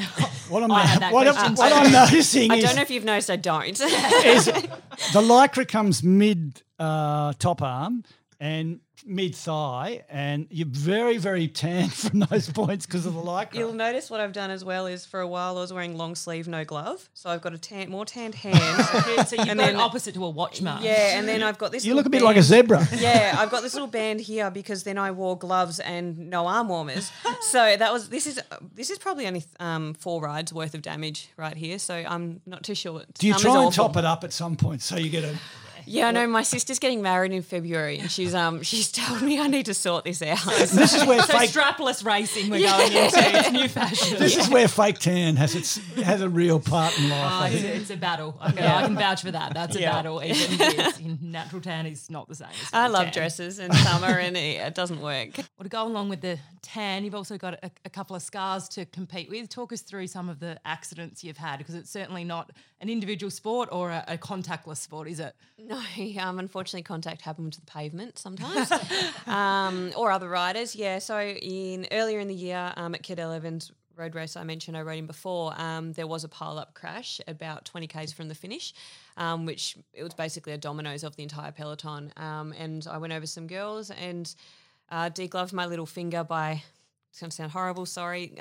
Speaker 1: what (laughs) I'm,
Speaker 4: I
Speaker 1: what, I'm- (laughs) what. I'm noticing
Speaker 5: I
Speaker 1: is,
Speaker 5: don't know if you've noticed, I don't. (laughs)
Speaker 1: is the lycra comes mid uh, top arm and mid thigh, and you're very, very tan from those (laughs) points because of the lycra.
Speaker 5: You'll notice what I've done as well is for a while I was wearing long sleeve, no glove. So I've got a tan, more tanned hand. (laughs)
Speaker 4: so you've
Speaker 5: And
Speaker 4: got
Speaker 5: then-
Speaker 4: opposite to a watch mark.
Speaker 5: yeah, and then I've got this.
Speaker 1: you look a bit like a zebra. (laughs)
Speaker 5: Yeah, I've got this little band here because then I wore gloves and no arm warmers. So that was this is this is probably only um, four rides worth of damage right here. So I'm not too sure.
Speaker 1: Do you try and
Speaker 5: awful.
Speaker 1: top it up at some point so you get a?
Speaker 5: Yeah, I know. My sister's getting married in February, and she's um she's (laughs) told me I need to sort this out.
Speaker 1: This is where
Speaker 4: So
Speaker 1: fake.
Speaker 4: strapless racing we're going into. It's (laughs) new fashion.
Speaker 1: This is where fake tan has its has a real part in life.
Speaker 4: Oh, it's, a, it's a battle. I can, I can vouch for that. That's a
Speaker 5: Yeah.
Speaker 4: battle. Even in natural tan is not the same. as
Speaker 5: I love
Speaker 4: tan.
Speaker 5: dresses in summer, (laughs) and it, it doesn't work.
Speaker 4: Well, to go along with the tan, you've also got a, a couple of scars to compete with. Talk us through some of the accidents you've had because it's certainly not an individual sport or a, a contactless sport, is it?
Speaker 5: No, (laughs) um, unfortunately, contact happened to the pavement sometimes, (laughs) um, or other riders. Yeah, so in earlier in the year um, at Cadel Evans road race, I mentioned I rode in before. Um, there was a pile up crash about 20 k's from the finish, um, which it was basically a dominoes of the entire peloton. Um, and I went over some girls and uh, degloved my little finger by. It's going to sound horrible. Sorry.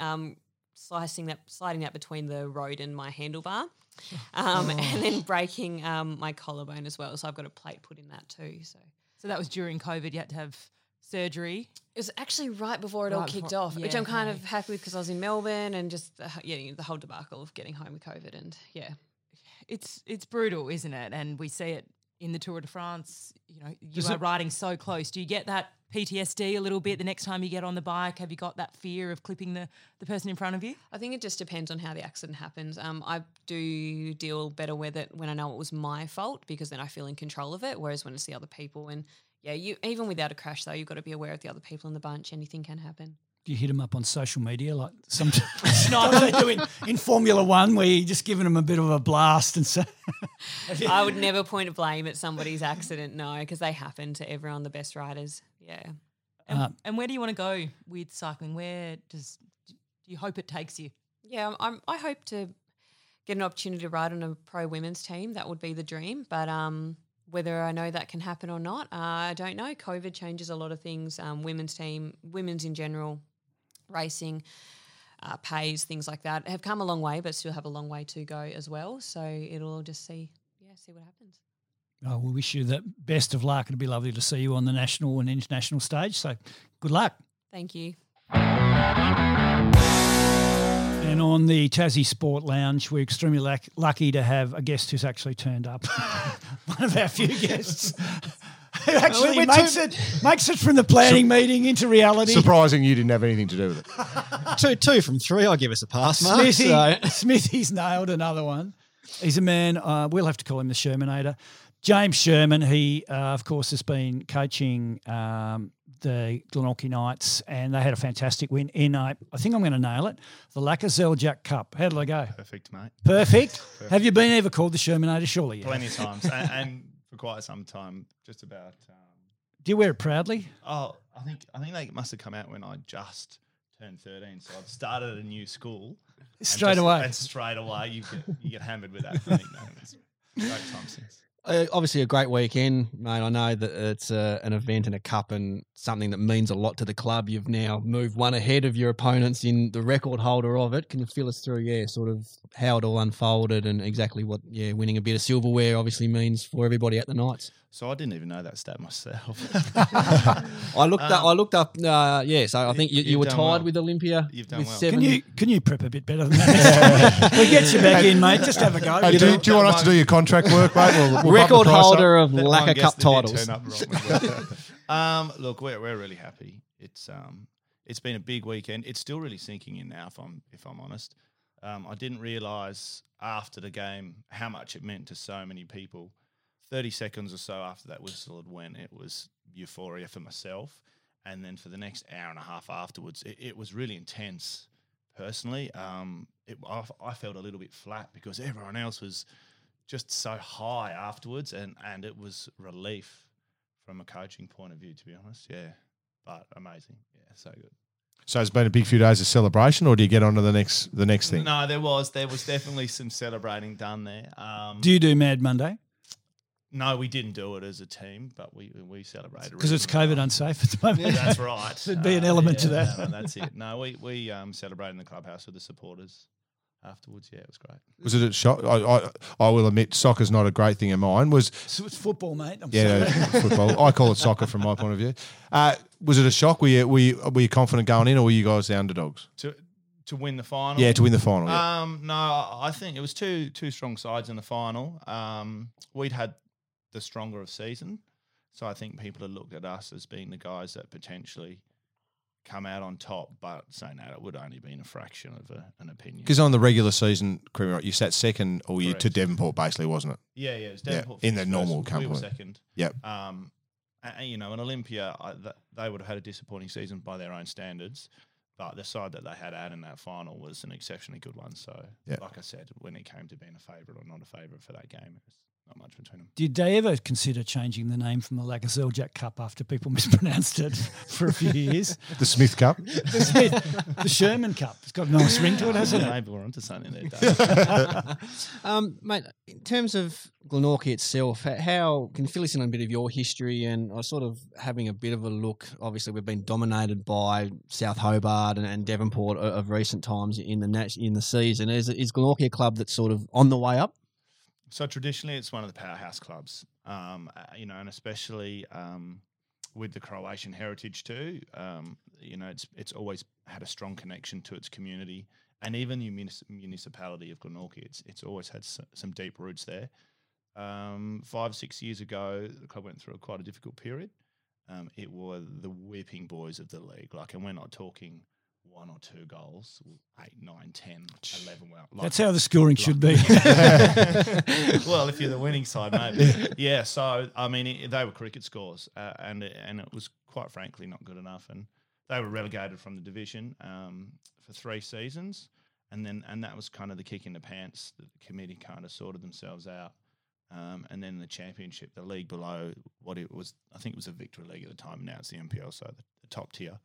Speaker 5: Slicing that, sliding that between the road and my handlebar (laughs) um, and then breaking um, my collarbone as well. So I've got a plate put in that too. So
Speaker 4: So that was during COVID. You had to have surgery.
Speaker 5: it was actually right before it all kicked
Speaker 4: before-
Speaker 5: off, which I'm kind of happy with because I was in Melbourne and just uh, yeah, the whole debacle of getting home with COVID and yeah.
Speaker 4: It's it's brutal, isn't it? And we see it in the Tour de France. You know, you
Speaker 1: Does
Speaker 4: are
Speaker 1: it-
Speaker 4: riding so close. Do you get that PTSD a little bit the next time you get on the bike? Have you got that fear of clipping the, the person in front of you?
Speaker 5: I think it just depends on how the accident happens. Um, I do deal better with it when I know it was my fault because then I feel in control of it. Whereas when it's the other people, and yeah, you even without a crash though, you've got to be aware of the other people in the bunch. Anything can happen.
Speaker 1: Do you hit them up on social media like sometimes, (laughs) sometimes they do in, in Formula One where you're just giving them a bit of a blast and so. (laughs)
Speaker 5: I would never point a blame at somebody's accident, no, because they happen to everyone, the best riders. Yeah.
Speaker 4: And,
Speaker 1: Uh,
Speaker 4: and where do you want to go with cycling? Where does do you hope it takes you?
Speaker 5: Yeah, I'm, I hope to get an opportunity to ride on a pro women's team. That would be the dream. But um, whether I know that can happen or not, uh, I don't know. COVID changes a lot of things. Um, women's team, women's in general, racing, uh, pays, things like that have come a long way, but still have a long way to go as well. So it'll just see, yeah, see what happens.
Speaker 1: Oh, we wish you the best of luck. It'd be lovely to see you on the national and international stage. So good luck.
Speaker 5: Thank you.
Speaker 1: And on the Tassie Sport Lounge, we're extremely luck- lucky to have a guest who's actually turned up. (laughs) One of our few gusts who (laughs) actually
Speaker 2: we're
Speaker 1: makes it makes it from the planning meeting into reality.
Speaker 2: Surprising you didn't have anything to do with it. (laughs)
Speaker 3: two two from three, I'll give us a pass, Mark.
Speaker 1: Smithy,
Speaker 3: So- (laughs)
Speaker 1: Smithy's nailed another one. He's a man. Uh, we'll have to call him the Shermanator. James Sherman, he uh, of course has been coaching um, the Glenorchy Knights, and they had a fantastic win in a, I think I'm going to nail it, the Lakoseljac Cup. How did I go?
Speaker 6: Perfect, mate.
Speaker 1: Perfect. Have you been ever called the Shermanator? Surely, yeah.
Speaker 6: Plenty of times, and, and for quite some time, just about. Um,
Speaker 1: Do you wear it proudly?
Speaker 6: oh, I think I think they must have come out when I just turned 13, so I've started a new school.
Speaker 1: Straight
Speaker 6: just-
Speaker 1: away.
Speaker 6: and straight away, you get you get hammered with that nickname. It's a great time since.
Speaker 3: Uh, obviously, a great weekend, mate. I know that it's uh, an event and a cup and something that means a lot to the club. You've now moved one ahead of your opponents in the record holder of it. Can you fill us through, yeah, sort of how it all unfolded and exactly what, yeah, winning a bit of silverware obviously means for everybody at the Knights?
Speaker 6: So I didn't even know that stat myself. (laughs)
Speaker 3: I looked up. I looked up. Uh, yeah, so I think you,
Speaker 6: you've
Speaker 3: were
Speaker 6: done
Speaker 3: tied
Speaker 6: well.
Speaker 3: with Olympia.
Speaker 6: You've done
Speaker 3: with
Speaker 6: well.
Speaker 3: seven.
Speaker 1: Can you can you prep a bit better than that? (laughs) we get you back in, mate. Just have a go.
Speaker 2: Hey, do, do you want us to do your contract work, mate? We'll, we'll bump the
Speaker 3: record
Speaker 2: price up.
Speaker 3: holder of
Speaker 6: That
Speaker 3: Lacquer Cup
Speaker 6: guest that did
Speaker 3: titles?
Speaker 6: turn up wrong (laughs) um, look, we're, we're really happy. It's um, it's been a big weekend. It's still really sinking in now, if I'm if I'm honest. Um, I didn't realise after the game how much it meant to so many people. Thirty seconds or so after that whistle had went, it was euphoria for myself, and then for the next hour and a half afterwards, it, it was really intense. Personally, um, it, I, f- I felt a little bit flat because everyone else was just so high afterwards, and and it was relief from a coaching point of view, to be honest. Yeah, but amazing. Yeah, so good.
Speaker 2: So it's been a big few days of celebration, or do you get on to the next the next thing?
Speaker 6: No, there was there was definitely some celebrating done there. Um,
Speaker 1: Do you do Mad Monday?
Speaker 6: no, we didn't do it as a team, but we we celebrated
Speaker 1: Because it's COVID
Speaker 6: well.
Speaker 1: unsafe at the moment.
Speaker 6: Yeah, that's right. (laughs)
Speaker 1: There'd be an element to
Speaker 6: yeah,
Speaker 1: that.
Speaker 6: no, that's it. No, we we um, celebrated in the clubhouse with the supporters afterwards. Yeah, it was great.
Speaker 2: Was it a shock? I, I, I will admit, soccer's not a great thing of mine. Was
Speaker 1: So it's football, mate. I'm
Speaker 2: yeah,
Speaker 1: sorry. (laughs)
Speaker 2: football. I call it soccer from my point of view. Uh, was it a shock? Were you, were you were you confident going in, or were you guys the underdogs?
Speaker 6: To to win the final.
Speaker 2: Yeah, to win the final. Yeah.
Speaker 6: Um, no, I I think it was two two strong sides in the final. Um, we'd had the stronger of season, so I think people had looked at us as being the guys that potentially come out on top. But saying that, it would only been a fraction of a, an opinion.
Speaker 2: Because on the regular season, you sat second, or you to Devonport, basically, wasn't it?
Speaker 6: Yeah, yeah, it was
Speaker 2: Yeah,
Speaker 6: Devonport
Speaker 2: in
Speaker 6: finished
Speaker 2: the normal
Speaker 6: first, We
Speaker 2: company.
Speaker 6: second.
Speaker 2: Yep.
Speaker 6: Um, and, you know, in Olympia, I, th- they would have had a disappointing season by their own standards. But the side that they had out in that final was an exceptionally good one. So,
Speaker 2: Yeah.
Speaker 6: like I said, when it came to being a favourite or not a favourite for that game, it was not much between them.
Speaker 1: Did they ever consider changing the name from the Lakoseljac Cup after people (laughs) mispronounced it for a few years? (laughs)
Speaker 2: The Smith Cup.
Speaker 1: the, Smith, the Sherman Cup. It's got a nice ring to it, hasn't it?
Speaker 6: Maybe we're onto something there, (laughs)
Speaker 3: Um, mate, in terms of Glenorchy itself, how can you fill us in on a bit of your history and I sort of having a bit of a look. Obviously, we've been dominated by South Hobart and, and Devonport o- of recent times in the in the season. Is is Glenorchy a club that's sort of on the way up?
Speaker 6: So traditionally, it's one of the powerhouse clubs, um, uh, you know, and especially um, with the Croatian heritage too. Um, you know, it's it's always had a strong connection to its community, and even the munis- municipality of Glenorchy. It's it's always had s- some deep roots there. Um, five six years ago, the club went through a quite a difficult period. Um, it were the whipping boys of the league, like, and we're not talking one or two goals, eight, nine, ten, eleven. Well, like-
Speaker 1: That's how the scoring should be. (laughs)
Speaker 6: well, if you're the winning side, maybe. yeah. So I mean, it, they were cricket scores, uh, and it, and it was quite frankly not good enough, and they were relegated from the division um, for three seasons, and then and that was kind of the kick in the pants that the committee kind of sorted themselves out. Um, and then the championship, the league below what it was, I think it was a victory league at the time. Now it's the MPL, so the, the top tier.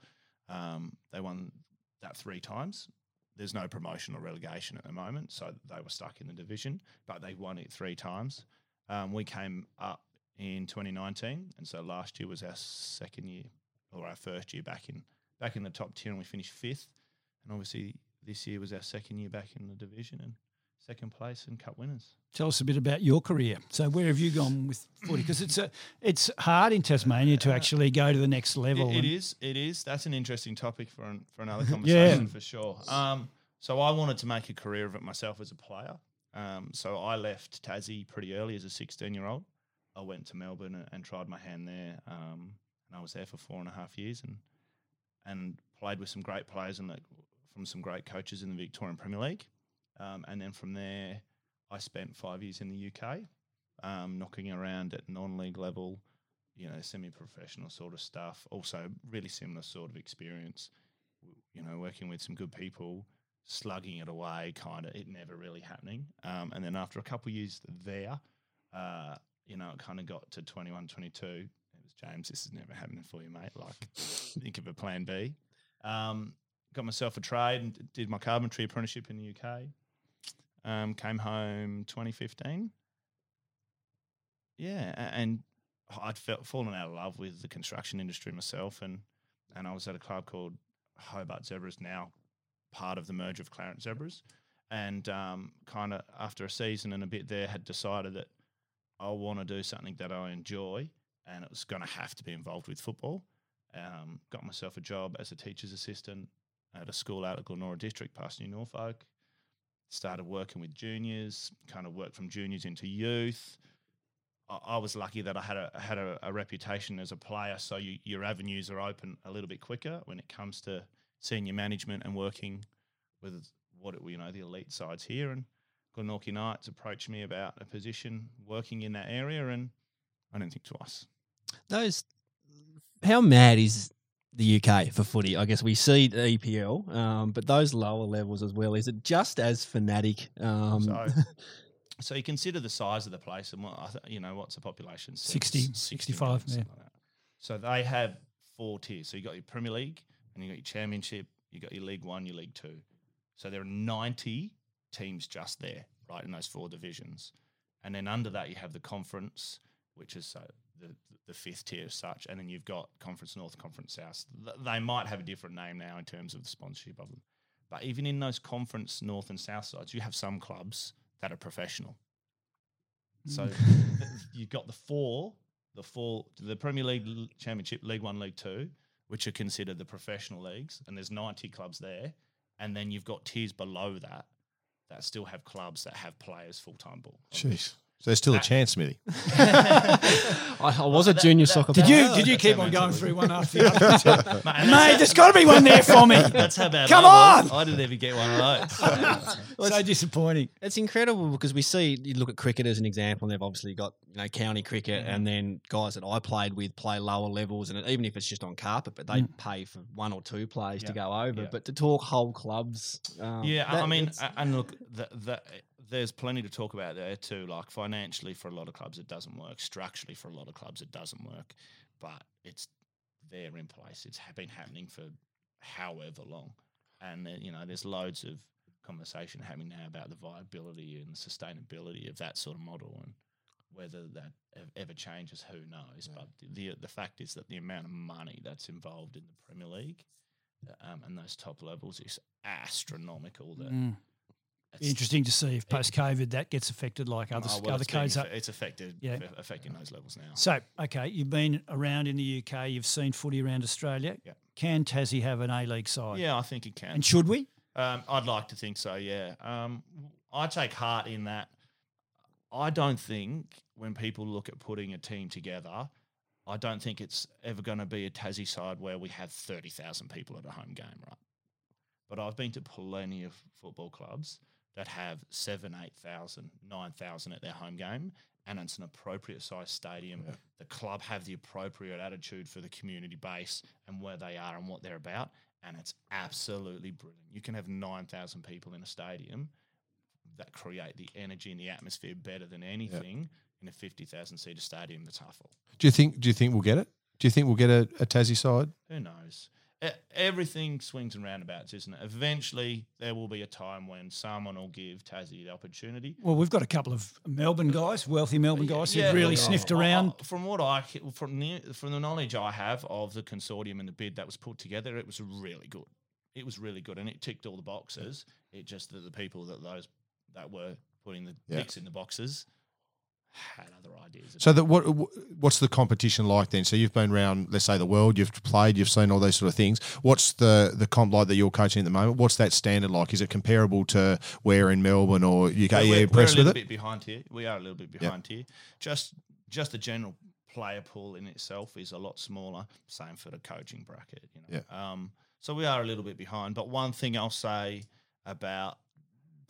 Speaker 6: Um, they won that three times. There's no promotion or relegation at the moment, so they were stuck in the division, but they won it three times. Um, we came up in 2019, and so last year was our second year or our first year back in back in the top and we finished fifth. And obviously, this year was our second year back in the division and second place and cup winners.
Speaker 1: Tell us a bit about your career. So where have you gone with footy? Because it's a it's hard in Tasmania to actually go to the next level.
Speaker 6: It, it is. It is. That's an interesting topic for an, for another (laughs) conversation
Speaker 1: Yeah.
Speaker 6: for sure. Um, so I wanted to make a career of it myself as a player. Um, so I left Tassie pretty early as a 16 year old. I went to Melbourne and, and tried my hand there, um, and I was there for four and a half years and and played with some great players and from some great coaches in the Victorian Premier League. Um, and then from there, I spent five years in the UK. um, knocking around at non-league level, you know, semi-professional sort of stuff. Also, really similar sort of experience. You know, working with some good people, slugging it away, kind of it never really happening. Um, and then after a couple of years there, uh, you know, it kind of got to 21, 22. It was James. This is never happening for you, mate. Like, (laughs) think of a plan B. Um, got myself a trade and did my carpentry apprenticeship in the UK. Um, came home 2015. Yeah, and I'd felt fallen out of love with the construction industry myself, and and I was at a club called Hobart Zebras, now part of the merger of Clarence Zebras, and um, kind of after a season and a bit there, had decided that I want to do something that I enjoy, and it was going to have to be involved with football. Um, got myself a job as a teacher's assistant at a school out of Glenora District, past New Norfolk. Started working with juniors, kind of worked from juniors into youth. I, I was lucky that I had a had a, a reputation as a player, so you, your avenues are open a little bit quicker when it comes to senior management and working with what it- you know the elite sides here. And Glenorchy Knights approached me about a position working in that area, and I didn't think twice.
Speaker 3: Those, how mad is the UK for footy? I guess we see the EPL, um, but those lower levels as well. Is it just as fanatic? Um,
Speaker 6: So, (laughs) so you consider the size of the place, and what you know, what's the population? Six-
Speaker 1: 60,
Speaker 6: 60
Speaker 1: 65,
Speaker 6: million,
Speaker 1: yeah.
Speaker 6: like. So they have four tiers. So you got your Premier League, and you got your Championship, you got your League One, your League Two. So there are ninety teams just there, right, in those four divisions, and then under that you have the conference, which is so the the fifth tier as such, and then you've got Conference North, Conference South. They might have a different name now in terms of the sponsorship of them. But even in those conference north and south sides, you have some clubs that are professional. Hmm. So (laughs) you've got the four, the four, the Premier League, Championship, League One, League Two, which are considered the professional leagues, and there's 90 clubs there. And then you've got tiers below that that still have clubs that have players full time ball.
Speaker 2: Jeez. So there's still a chance, Smithy. (laughs)
Speaker 3: I, I was a junior soccer
Speaker 1: Did
Speaker 3: player.
Speaker 1: you did you keep on going through one after the (laughs) other?
Speaker 6: Mate,
Speaker 1: Mate, there's got to be one there for me. (laughs)
Speaker 6: That's how bad.
Speaker 1: Come
Speaker 6: I was.
Speaker 1: on!
Speaker 6: I didn't even get one of those.
Speaker 1: so disappointing.
Speaker 3: It's incredible because we see you look at cricket as an example, and they've obviously got you know county cricket, and then guys that I played with play lower levels, and even if it's just on carpet, but they pay for one or two players to
Speaker 6: Yeah,
Speaker 3: go over.
Speaker 6: yeah.
Speaker 3: But to talk whole clubs, um,
Speaker 6: Yeah, I- I
Speaker 3: that-
Speaker 6: mean,
Speaker 3: it's-
Speaker 6: a- and look, the, the, there's plenty to talk about there too. Like financially, for a lot of clubs, it doesn't work. Structurally, for a lot of clubs, it doesn't work. But it's there in place. It's been happening for however long, and uh, you know, there's loads of conversation happening now about the viability and the sustainability of that sort of model, and whether that ever changes, who knows? But the the fact is that the amount of money that's involved in the Premier League um, and those top levels is astronomical. That
Speaker 1: Mm. Interesting to see if post COVID that gets affected like other
Speaker 6: oh, well,
Speaker 1: other codes. Are.
Speaker 6: it's affected.
Speaker 1: Yeah.
Speaker 6: affecting those levels now.
Speaker 1: So okay, you've been around in the UK. You've seen footy around Australia.
Speaker 6: Yeah.
Speaker 1: Can Tassie have an A League side?
Speaker 6: Yeah, I think it can.
Speaker 1: And should we?
Speaker 6: Um, I'd like to think so. Yeah. Um, I take heart in that. I don't think when people look at putting a team together, I don't think it's ever going to be a Tassie side where we have thirty thousand people at a home game, right? But I've been to plenty of football clubs that have seven, eight thousand, nine thousand at their home game, and it's an appropriate size stadium. The club have the appropriate attitude for the community base and where they are and what they're about, and it's absolutely brilliant. You can have nine thousand people in a stadium that create the energy and the atmosphere better than anything in a fifty thousand seater stadium that's half full.
Speaker 2: Do you think? Do you think we'll get it? Do you think we'll get a, a Tassie side?
Speaker 6: Who knows? E- Everything swings and roundabouts, isn't it? Eventually, there will be a time when someone will give Tassie the opportunity.
Speaker 1: Well, we've got a couple of Melbourne guys, wealthy Melbourne guys,
Speaker 6: Yeah,
Speaker 1: who've really
Speaker 6: look,
Speaker 1: sniffed
Speaker 6: I- I-
Speaker 1: around.
Speaker 6: from what I c- from the from the knowledge I have of the consortium and the bid that was put together, it was really good. It was really good, and it ticked all the boxes. It just that the people that those that were putting the
Speaker 2: Yeah.
Speaker 6: ticks in the boxes had other ideas.
Speaker 2: So that what what's the competition like then? So you've been around, let's say the world, you've played, you've seen all those sort of things. What's the the comp like that you're coaching at the moment? What's that standard like? Is it comparable to where in Melbourne or UK?
Speaker 6: We're-
Speaker 2: Are you
Speaker 6: we're, we're a little
Speaker 2: with it?
Speaker 6: bit behind here. We are a little bit behind here. Just just the general player pool in itself is a lot smaller. Same for the coaching bracket. You know. Um, so we are a little bit behind. But one thing I'll say about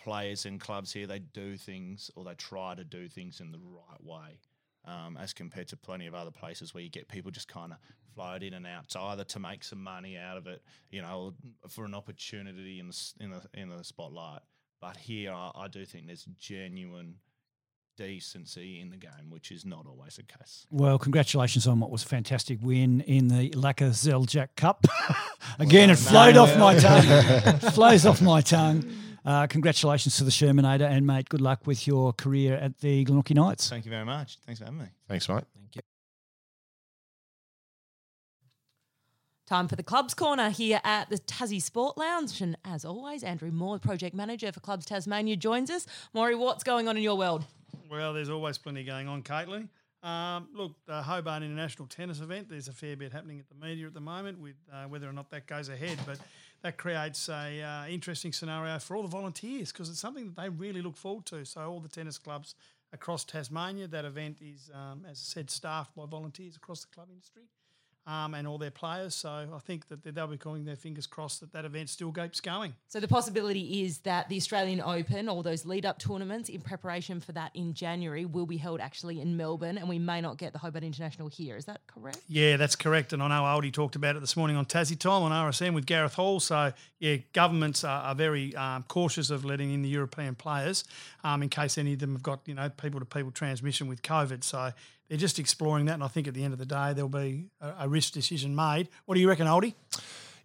Speaker 6: players and clubs here they do things or they try to do things in the right way. Um, as compared to plenty of other places where you get people just kind of float in and out, so either to make some money out of it, you know, for an opportunity in the in the in the spotlight. But here, I, I do think there's genuine decency in the game, which is not always the case.
Speaker 1: Well, congratulations on what was a fantastic win in the Lakoseljac Cup. (laughs) Again, it flowed off my tongue. (laughs) Flows off my tongue. Uh, congratulations to the Shermanator and mate, good luck with your career at the Glenorchy Knights.
Speaker 6: Thank you very much. Thanks for having me.
Speaker 2: Thanks, mate.
Speaker 3: Thank you.
Speaker 4: Time for the Clubs Corner here at the Tassie Sport Lounge. And as always, Andrew Moore, Project Manager for Clubs Tasmania, joins us. Maury, what's going on in your world?
Speaker 7: Well, there's always plenty going on, Caitlin. Um, look, the Hobart International Tennis event, there's a fair bit happening at the media at the moment with uh, whether or not that goes ahead, but that creates a uh, interesting scenario for all the volunteers because it's something that they really look forward to. So all the tennis clubs across Tasmania, that event is, um, as I said, staffed by volunteers across the club industry. Um, and all their players. So I think that they'll be calling their fingers crossed that that event still keeps going.
Speaker 4: So the possibility is that the Australian Open, all those lead up tournaments in preparation for that in January, will be held actually in Melbourne, and we may not get the Hobart International here. Is that correct?
Speaker 7: Yeah, that's correct. And I know Aldi talked about it this morning on Tassie Time on RSM with Gareth Hall. So, yeah, governments are, are very um, cautious of letting in the European players um, in case any of them have got, you know, people to people transmission with COVID. So they're just exploring that. And I think at the end of the day, there'll be a, a risk decision made. What do you reckon, Aldi?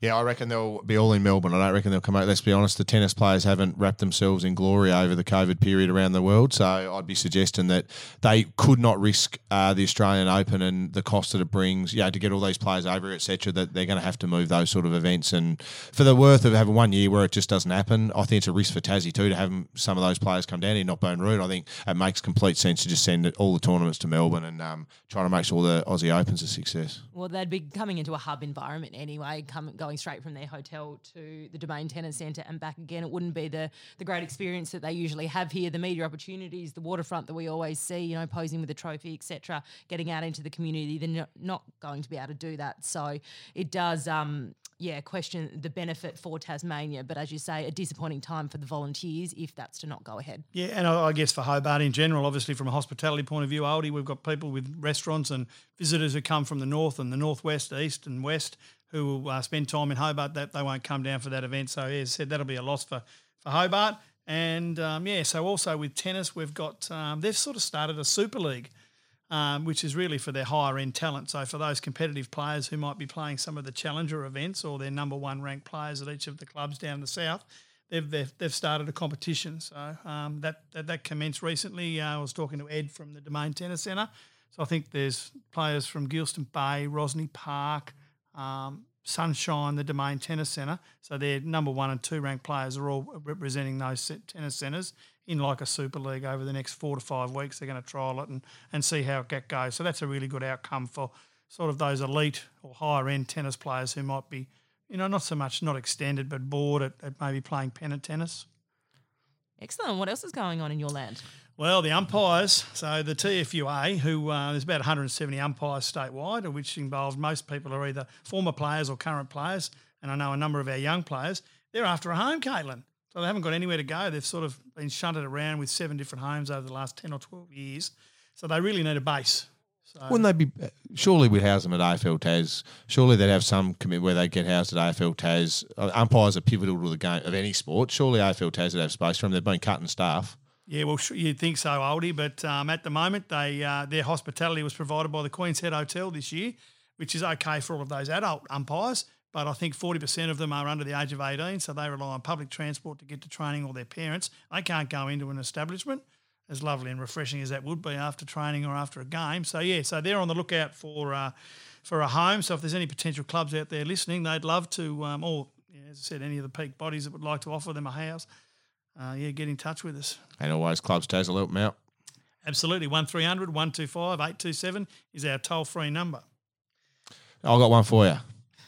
Speaker 2: Yeah, I reckon they'll be all in Melbourne. I don't reckon they'll come out. Let's be honest, the tennis players haven't wrapped themselves in glory over the COVID period around the world. So I'd be suggesting that they could not risk uh, the Australian Open and the cost that it brings, yeah, to get all these players over, etc. That they're going to have to move those sort of events. And for the worth of having one year where it just doesn't happen, I think it's a risk for Tassie too to have some of those players come down here, not being rude. I think it makes complete sense to just send all the tournaments to Melbourne and um, trying to make sure the Aussie Open's a success.
Speaker 4: Well, they'd be coming into a hub environment anyway, coming going straight from their hotel to the Domain Tennis Centre and back again. It wouldn't be the the great experience that they usually have here. The media opportunities, the waterfront that we always see, you know, posing with a trophy, etc., getting out into the community. They're not, going to be able to do that. So it does. Um, yeah, question the benefit for Tasmania, but as you say, a disappointing time for the volunteers if that's to not go ahead.
Speaker 7: Yeah, and I guess for Hobart in general, obviously from a hospitality point of view, Aldi, we've got people with restaurants and visitors who come from the north and the northwest, east and west who will uh, spend time in Hobart. That they won't come down for that event. So as I said, that'll be a loss for for Hobart. And um, yeah, so also with tennis, we've got um, they've sort of started a super league. Um, which is really for their higher end talent. So for those competitive players who might be playing some of the challenger events or their number one ranked players at each of the clubs down the south, they've they've, they've started a competition. So um, that, that that commenced recently. Uh, I was talking to Ed from the Domain Tennis Centre. So I think there's players from Geilston Bay, Rosny Park, um, Sunshine, the Domain Tennis Centre. So their number one and two ranked players are all representing those tennis centres in like a super league over the next four to five weeks. They're going to trial it and, and see how it goes. So that's a really good outcome for sort of those elite or higher end tennis players who might be, you know, not so much not extended but bored at, at maybe playing pennant tennis.
Speaker 4: Excellent. What else is going on in your land?
Speaker 7: Well, the umpires, so the TFUA, who uh, there's about 170 umpires statewide, which involves most people are either former players or current players, and I know a number of our young players. They're after a home, Caitlin. So they haven't got anywhere to go. They've sort of been shunted around with seven different homes over the last 10 or 12 years. So they really need a base. So
Speaker 2: Wouldn't they be? Surely we'd house them at AFL Tas. Surely they'd have some commit where they get housed at AFL Tas. Uh, umpires are pivotal to the game of any sport. Surely AFL Tas would have space for them. They've been cutting staff.
Speaker 7: Yeah, well, you'd think so, Aldi, but um, at the moment, they uh, their hospitality was provided by the Queen's Head Hotel this year, which is okay for all of those adult umpires. But I think 40% of them are under the age of 18, so they rely on public transport to get to training or their parents. They can't go into an establishment, as lovely and refreshing as that would be after training or after a game. So, yeah, so they're on the lookout for uh, for a home. So, if there's any potential clubs out there listening, they'd love to, um, or yeah, as I said, any of the peak bodies that would like to offer them a house, uh, yeah, get in touch with us.
Speaker 2: And always clubs Tas will help them out.
Speaker 7: Absolutely. 1300 125 827 is our toll free number.
Speaker 2: I've got one for you.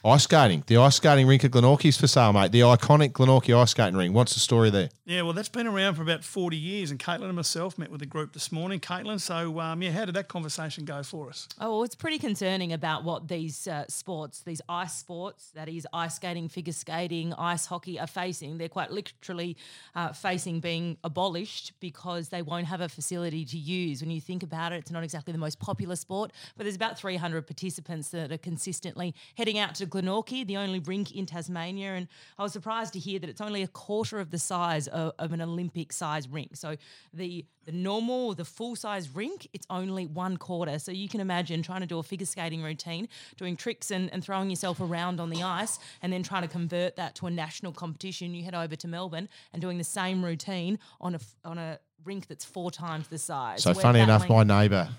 Speaker 2: Ice skating. The ice skating rink at Glenorchy's for sale, mate. The iconic Glenorchy ice skating ring. What's the story there?
Speaker 7: Yeah, well, that's been around for about 40 years, and Caitlin and myself met with the group this morning. Caitlin, so um, yeah, how did that conversation go for us?
Speaker 4: Oh, well, it's pretty concerning about what these uh, sports, these ice sports, that is ice skating, figure skating, ice hockey, are facing. They're quite literally uh, facing being abolished because they won't have a facility to use. When you think about it, it's not exactly the most popular sport, but there's about 300 participants that are consistently heading out to Glenorchy, the only rink in Tasmania. And I was surprised to hear that it's only a quarter of the size of, of an Olympic size rink. So the the normal, the full size rink, it's only one quarter. So you can imagine trying to do a figure skating routine, doing tricks and, and throwing yourself around on the ice, and then trying to convert that to a national competition. You head over to Melbourne and doing the same routine on a on a rink that's four times the size.
Speaker 2: So funny enough, my neighbour.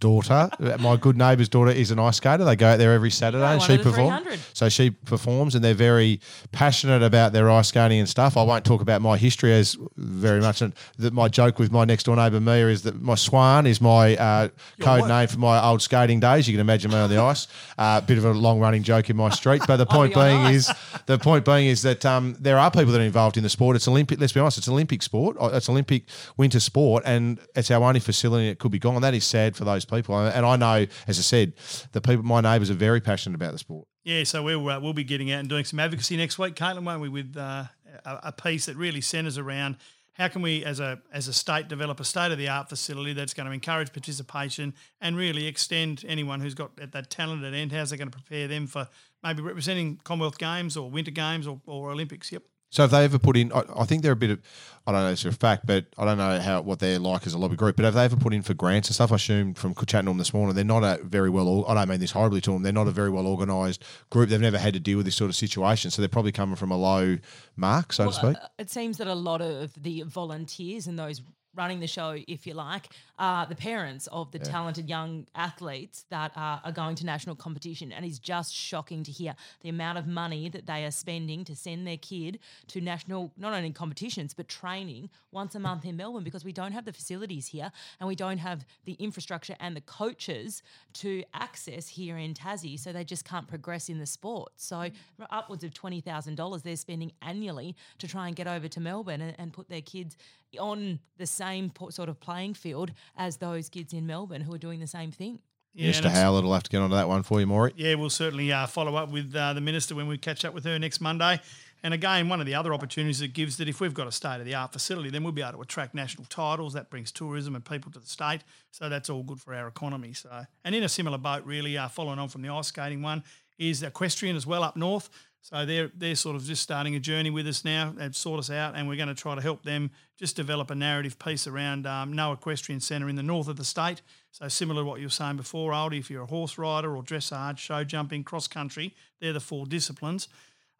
Speaker 2: Daughter, my good neighbour's daughter is an ice skater. They go out there every Saturday and she performs. So she performs, and they're very passionate about their ice skating and stuff. I won't talk about my history as very much. And that my joke with my next door neighbour Mia is that my swan is my uh, code
Speaker 7: what?
Speaker 2: name for my old skating days. You can imagine me on the ice. A uh, bit of a long running joke in my street, but the (laughs) point
Speaker 4: on
Speaker 2: being is the point being is that um, there are people that are involved in the sport. It's Olympic. Let's be honest, it's an Olympic sport. Uh, It's Olympic winter sport, and it's our only facility. It could be gone. That is sad for those people. And I know, as I said, the people, my neighbours, are very passionate about the sport.
Speaker 7: Yeah, so we'll uh, we'll be getting out and doing some advocacy next week, Caitlin, won't we? With uh, a, a piece that really centres around how can we, as a as a state, develop a state of the art facility that's going to encourage participation and really extend anyone who's got at that talented end. How's it going to prepare them for maybe representing Commonwealth Games or Winter Games or, or Olympics? Yep.
Speaker 2: So have they ever put in? I, I think they're a bit of. I don't know if it's a fact, but I don't know how what they're like as a lobby group. But have they ever put in for grants and stuff? I assume from chatting to them this morning, they're not a very well. I don't mean this horribly to them. They're not a very well organised group. They've never had to deal with this sort of situation, so they're probably coming from a low mark, so to speak.
Speaker 4: Uh, It seems that a lot of the volunteers and those running the show, if you like, are the parents of the talented young athletes that are, are going to national competition. And it's just shocking to hear the amount of money that they are spending to send their kid to national, not only competitions, but training once a month in Melbourne because we don't have the facilities here and we don't have the infrastructure and the coaches to access here in Tassie. So they just can't progress in the sport. So mm. upwards of $20,000 they're spending annually to try and get over to Melbourne and, and put their kids on the same po- sort of playing field as those kids in Melbourne who are doing the same thing.
Speaker 7: Yeah,
Speaker 2: Mr.
Speaker 7: and it's-
Speaker 2: Howlett will have to get onto that one for you, Maury.
Speaker 7: Yeah, we'll certainly uh, follow up with uh, the minister when we catch up with her next Monday. And again, one of the other opportunities it gives that if we've got a state of the art facility, then we'll be able to attract national titles. That brings tourism and people to the state, so that's all good for our economy. So, and in a similar boat, really, uh, following on from the ice skating one, is equestrian as well up north. So they're they're sort of just starting a journey with us now. They've sought us out, and we're going to try to help them just develop a narrative piece around um, no equestrian centre in the north of the state. So similar to what you were saying before, Aldi, if you're a horse rider or dressage, show jumping, cross country, they're the four disciplines.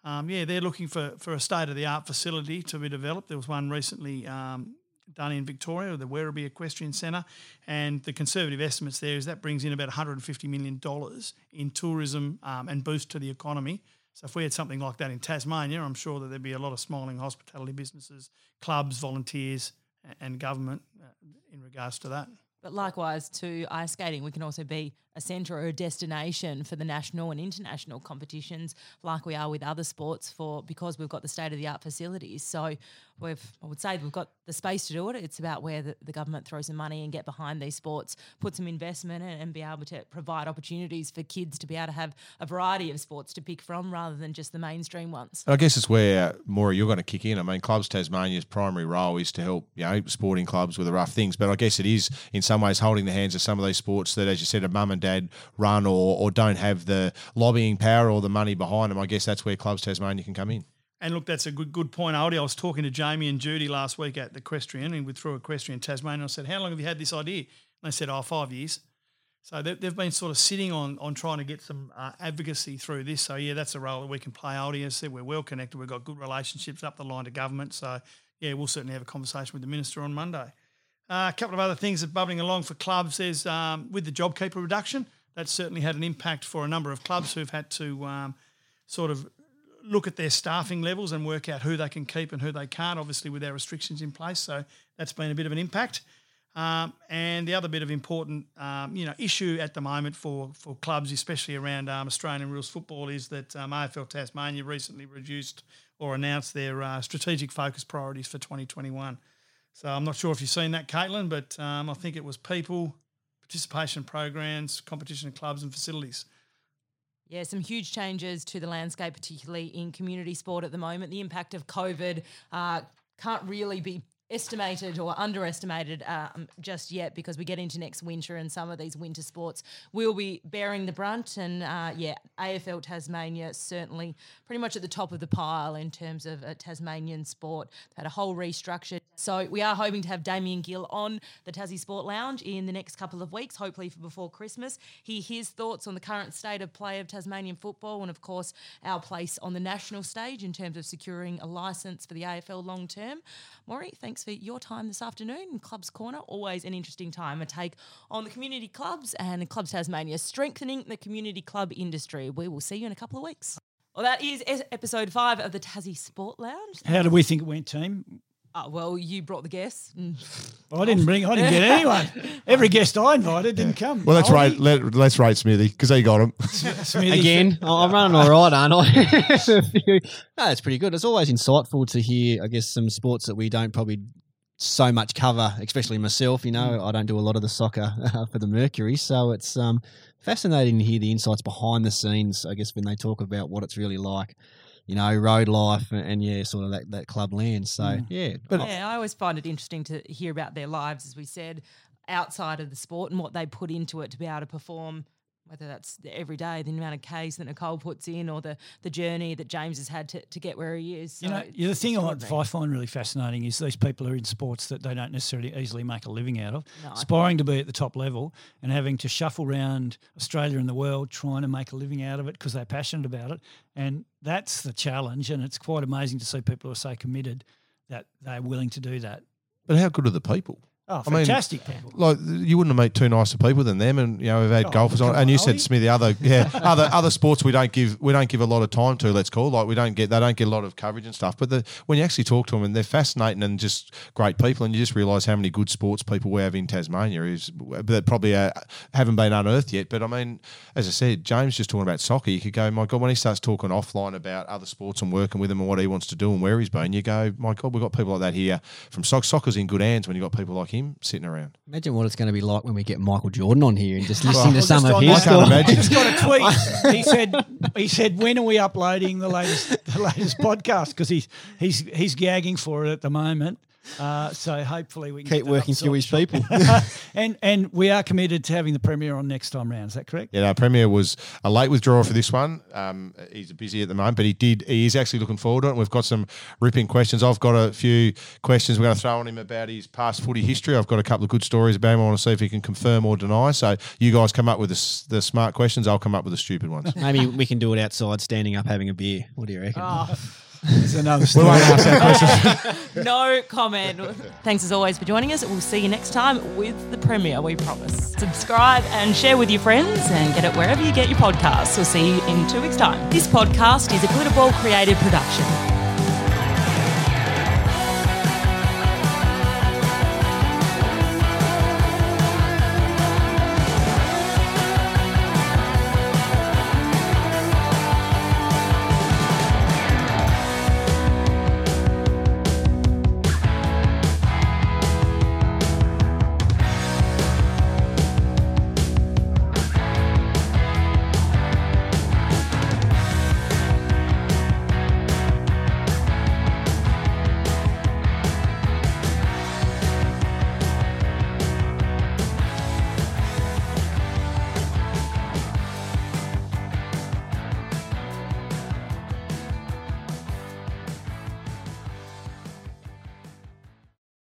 Speaker 7: Um, yeah, they're looking for, for a state of the art facility to be developed. There was one recently um, done in Victoria, the Werribee Equestrian Centre, and the conservative estimates there is that brings in about $150 million in tourism um, and boost to the economy. So if we had something like that in Tasmania, I'm sure that there'd be a lot of smiling hospitality businesses, clubs, volunteers, and government uh, in regards to that.
Speaker 4: But likewise, to ice skating, we can also be a centre or a destination for the national and international competitions, like we are with other sports, for because we've got the state of the art facilities. So we've, I would say, we've got the space to do it. It's about where the, the government throws some money and get behind these sports, put some investment, and, and be able to provide opportunities for kids to be able to have a variety of sports to pick from, rather than just the mainstream ones.
Speaker 2: I guess it's where uh, Maury, you're going to kick in. I mean, Clubs Tasmania's primary role is to help you know sporting clubs with the rough things, but I guess it is in some ways holding the hands of some of these sports that, as you said, a mum and dad run or or don't have the lobbying power or the money behind them. I guess that's where Clubs Tasmania can come in.
Speaker 7: And look, that's a good good point, Aldi. I was talking to Jamie and Judy last week at the Equestrian, and we through Equestrian Tasmania. I said, "How long have you had this idea?" And they said, "Oh, five years." So they, they've been sort of sitting on on trying to get some uh, advocacy through this. So yeah, that's a role that we can play. Aldi, as I said, we're well connected. We've got good relationships up the line to government. So yeah, we'll certainly have a conversation with the minister on Monday. Uh, a couple of other things that are bubbling along for clubs. There's um, with the JobKeeper reduction. That's certainly had an impact for a number of clubs who've had to um, sort of look at their staffing levels and work out who they can keep and who they can't, obviously with our restrictions in place. So that's been a bit of an impact. Um, and the other bit of important, um, you know, issue at the moment for, for clubs, especially around um, Australian rules football, is that um, AFL Tasmania recently reduced or announced their uh, strategic focus priorities for 2021. So I'm not sure if you've seen that, Caitlin, but um, I think it was people, participation programs, competition clubs, and facilities.
Speaker 4: Yeah, some huge changes to the landscape, particularly in community sport at the moment. The impact of COVID uh, can't really be estimated or underestimated um, just yet because we get into next winter and some of these winter sports will be bearing the brunt. And uh, yeah, AFL Tasmania certainly pretty much at the top of the pile in terms of a Tasmanian sport. Had a whole restructure. So we are hoping to have Damien Gill on the Tassie Sport Lounge in the next couple of weeks, hopefully for before Christmas. Hear his thoughts on the current state of play of Tasmanian football and, of course, our place on the national stage in terms of securing a licence for the AFL long term. Maury, thanks for your time this afternoon. Clubs Corner, always an interesting time. A take on the community clubs and the Clubs Tasmania, strengthening the community club industry. We will see you in a couple of weeks. Well, that is episode five of the Tassie Sport Lounge.
Speaker 1: How do we think it went, team?
Speaker 4: Uh, well, you brought the guests. Mm.
Speaker 1: I didn't bring. I didn't get (laughs) anyone. Every guest I invited didn't come.
Speaker 2: Well, let's
Speaker 1: Ollie,
Speaker 2: rate let, let's rate Smithy because he got him. (laughs)
Speaker 1: Smithy,
Speaker 3: Again, I- I'm running all right, aren't I? few- (laughs) no, it's pretty good. It's always insightful to hear, I guess, some sports that we don't probably so much cover, especially myself. You know, I don't do a lot of the soccer for the Mercury, so it's um, fascinating to hear the insights behind the scenes. I guess when they talk about what it's really like, you know, road life and, and yeah, sort of that, that club land. So mm. yeah, but oh,
Speaker 4: yeah, I always find it interesting to hear about their lives, as we said, outside of the sport and what they put into it to be able to perform. Whether that's the every day, the amount of Ks that Nicole puts in, or the the journey that James has had to, to get where he is.
Speaker 1: You
Speaker 4: So
Speaker 1: know, yeah, the thing I,
Speaker 4: extraordinary.
Speaker 1: I find really fascinating is these people are in sports that they don't necessarily easily make a living out of,
Speaker 4: No.
Speaker 1: aspiring to be at the top level and having to shuffle around Australia and the world trying to make a living out of it because they're passionate about it. And that's the challenge. And it's quite amazing to see people who are so committed that they're willing to do that.
Speaker 2: But how good are the people?
Speaker 1: Oh,
Speaker 2: I mean,
Speaker 1: fantastic people.
Speaker 2: Like you wouldn't have met two nicer people than them, and you know we've had
Speaker 1: Oh,
Speaker 2: golfers on. And you said. Smithy, other (laughs) yeah, other other sports we don't give we don't give a lot of time to. Let's call like we don't get they don't get a lot of coverage and stuff. But the, when you actually talk to them, and they're fascinating and just great people, and you just realise how many good sports people we have in Tasmania is that probably uh, haven't been unearthed yet. But I mean, as I said, James just talking about soccer. You could go, my God, when he starts talking offline about other sports and working with them and what he wants to do and where he's been, you go, my God, we've got people like that here from soccer. Soccer's in good hands when you've got people like him sitting around.
Speaker 3: imagine what it's going to be like when we get Michael Jordan on here and just listening to some of
Speaker 1: on
Speaker 3: his
Speaker 1: that-
Speaker 2: I can't
Speaker 3: stories.
Speaker 2: imagine.
Speaker 1: I just got a tweet. He said, "He said, when are we uploading the latest, the latest podcast? Because he's he's he's gagging for it at the moment. Uh, so hopefully we can
Speaker 3: Keep working through his people. (laughs)
Speaker 1: and and we are committed to having the premier on next time round. Is that correct?
Speaker 2: Yeah, no, Premier was a late withdrawal for this one. Um, he's busy at the moment, but he did. He is actually looking forward to it. And we've got some ripping questions. I've got a few questions we're going to throw on him about his past footy history. I've got a couple of good stories about him. I want to see if he can confirm or deny. So you guys come up with the, the smart questions. I'll come up with the stupid ones. (laughs)
Speaker 3: Maybe we can do it outside, standing up, having a beer. What do you reckon?
Speaker 4: Oh,
Speaker 1: There's another
Speaker 2: we won't ask that question. (laughs)
Speaker 4: no comment. Thanks as always for joining us. We'll see you next time with the premiere, we promise. Subscribe and share with your friends and get it wherever you get your podcasts. We'll see you in two weeks' time. This podcast is a Glitterball creative production.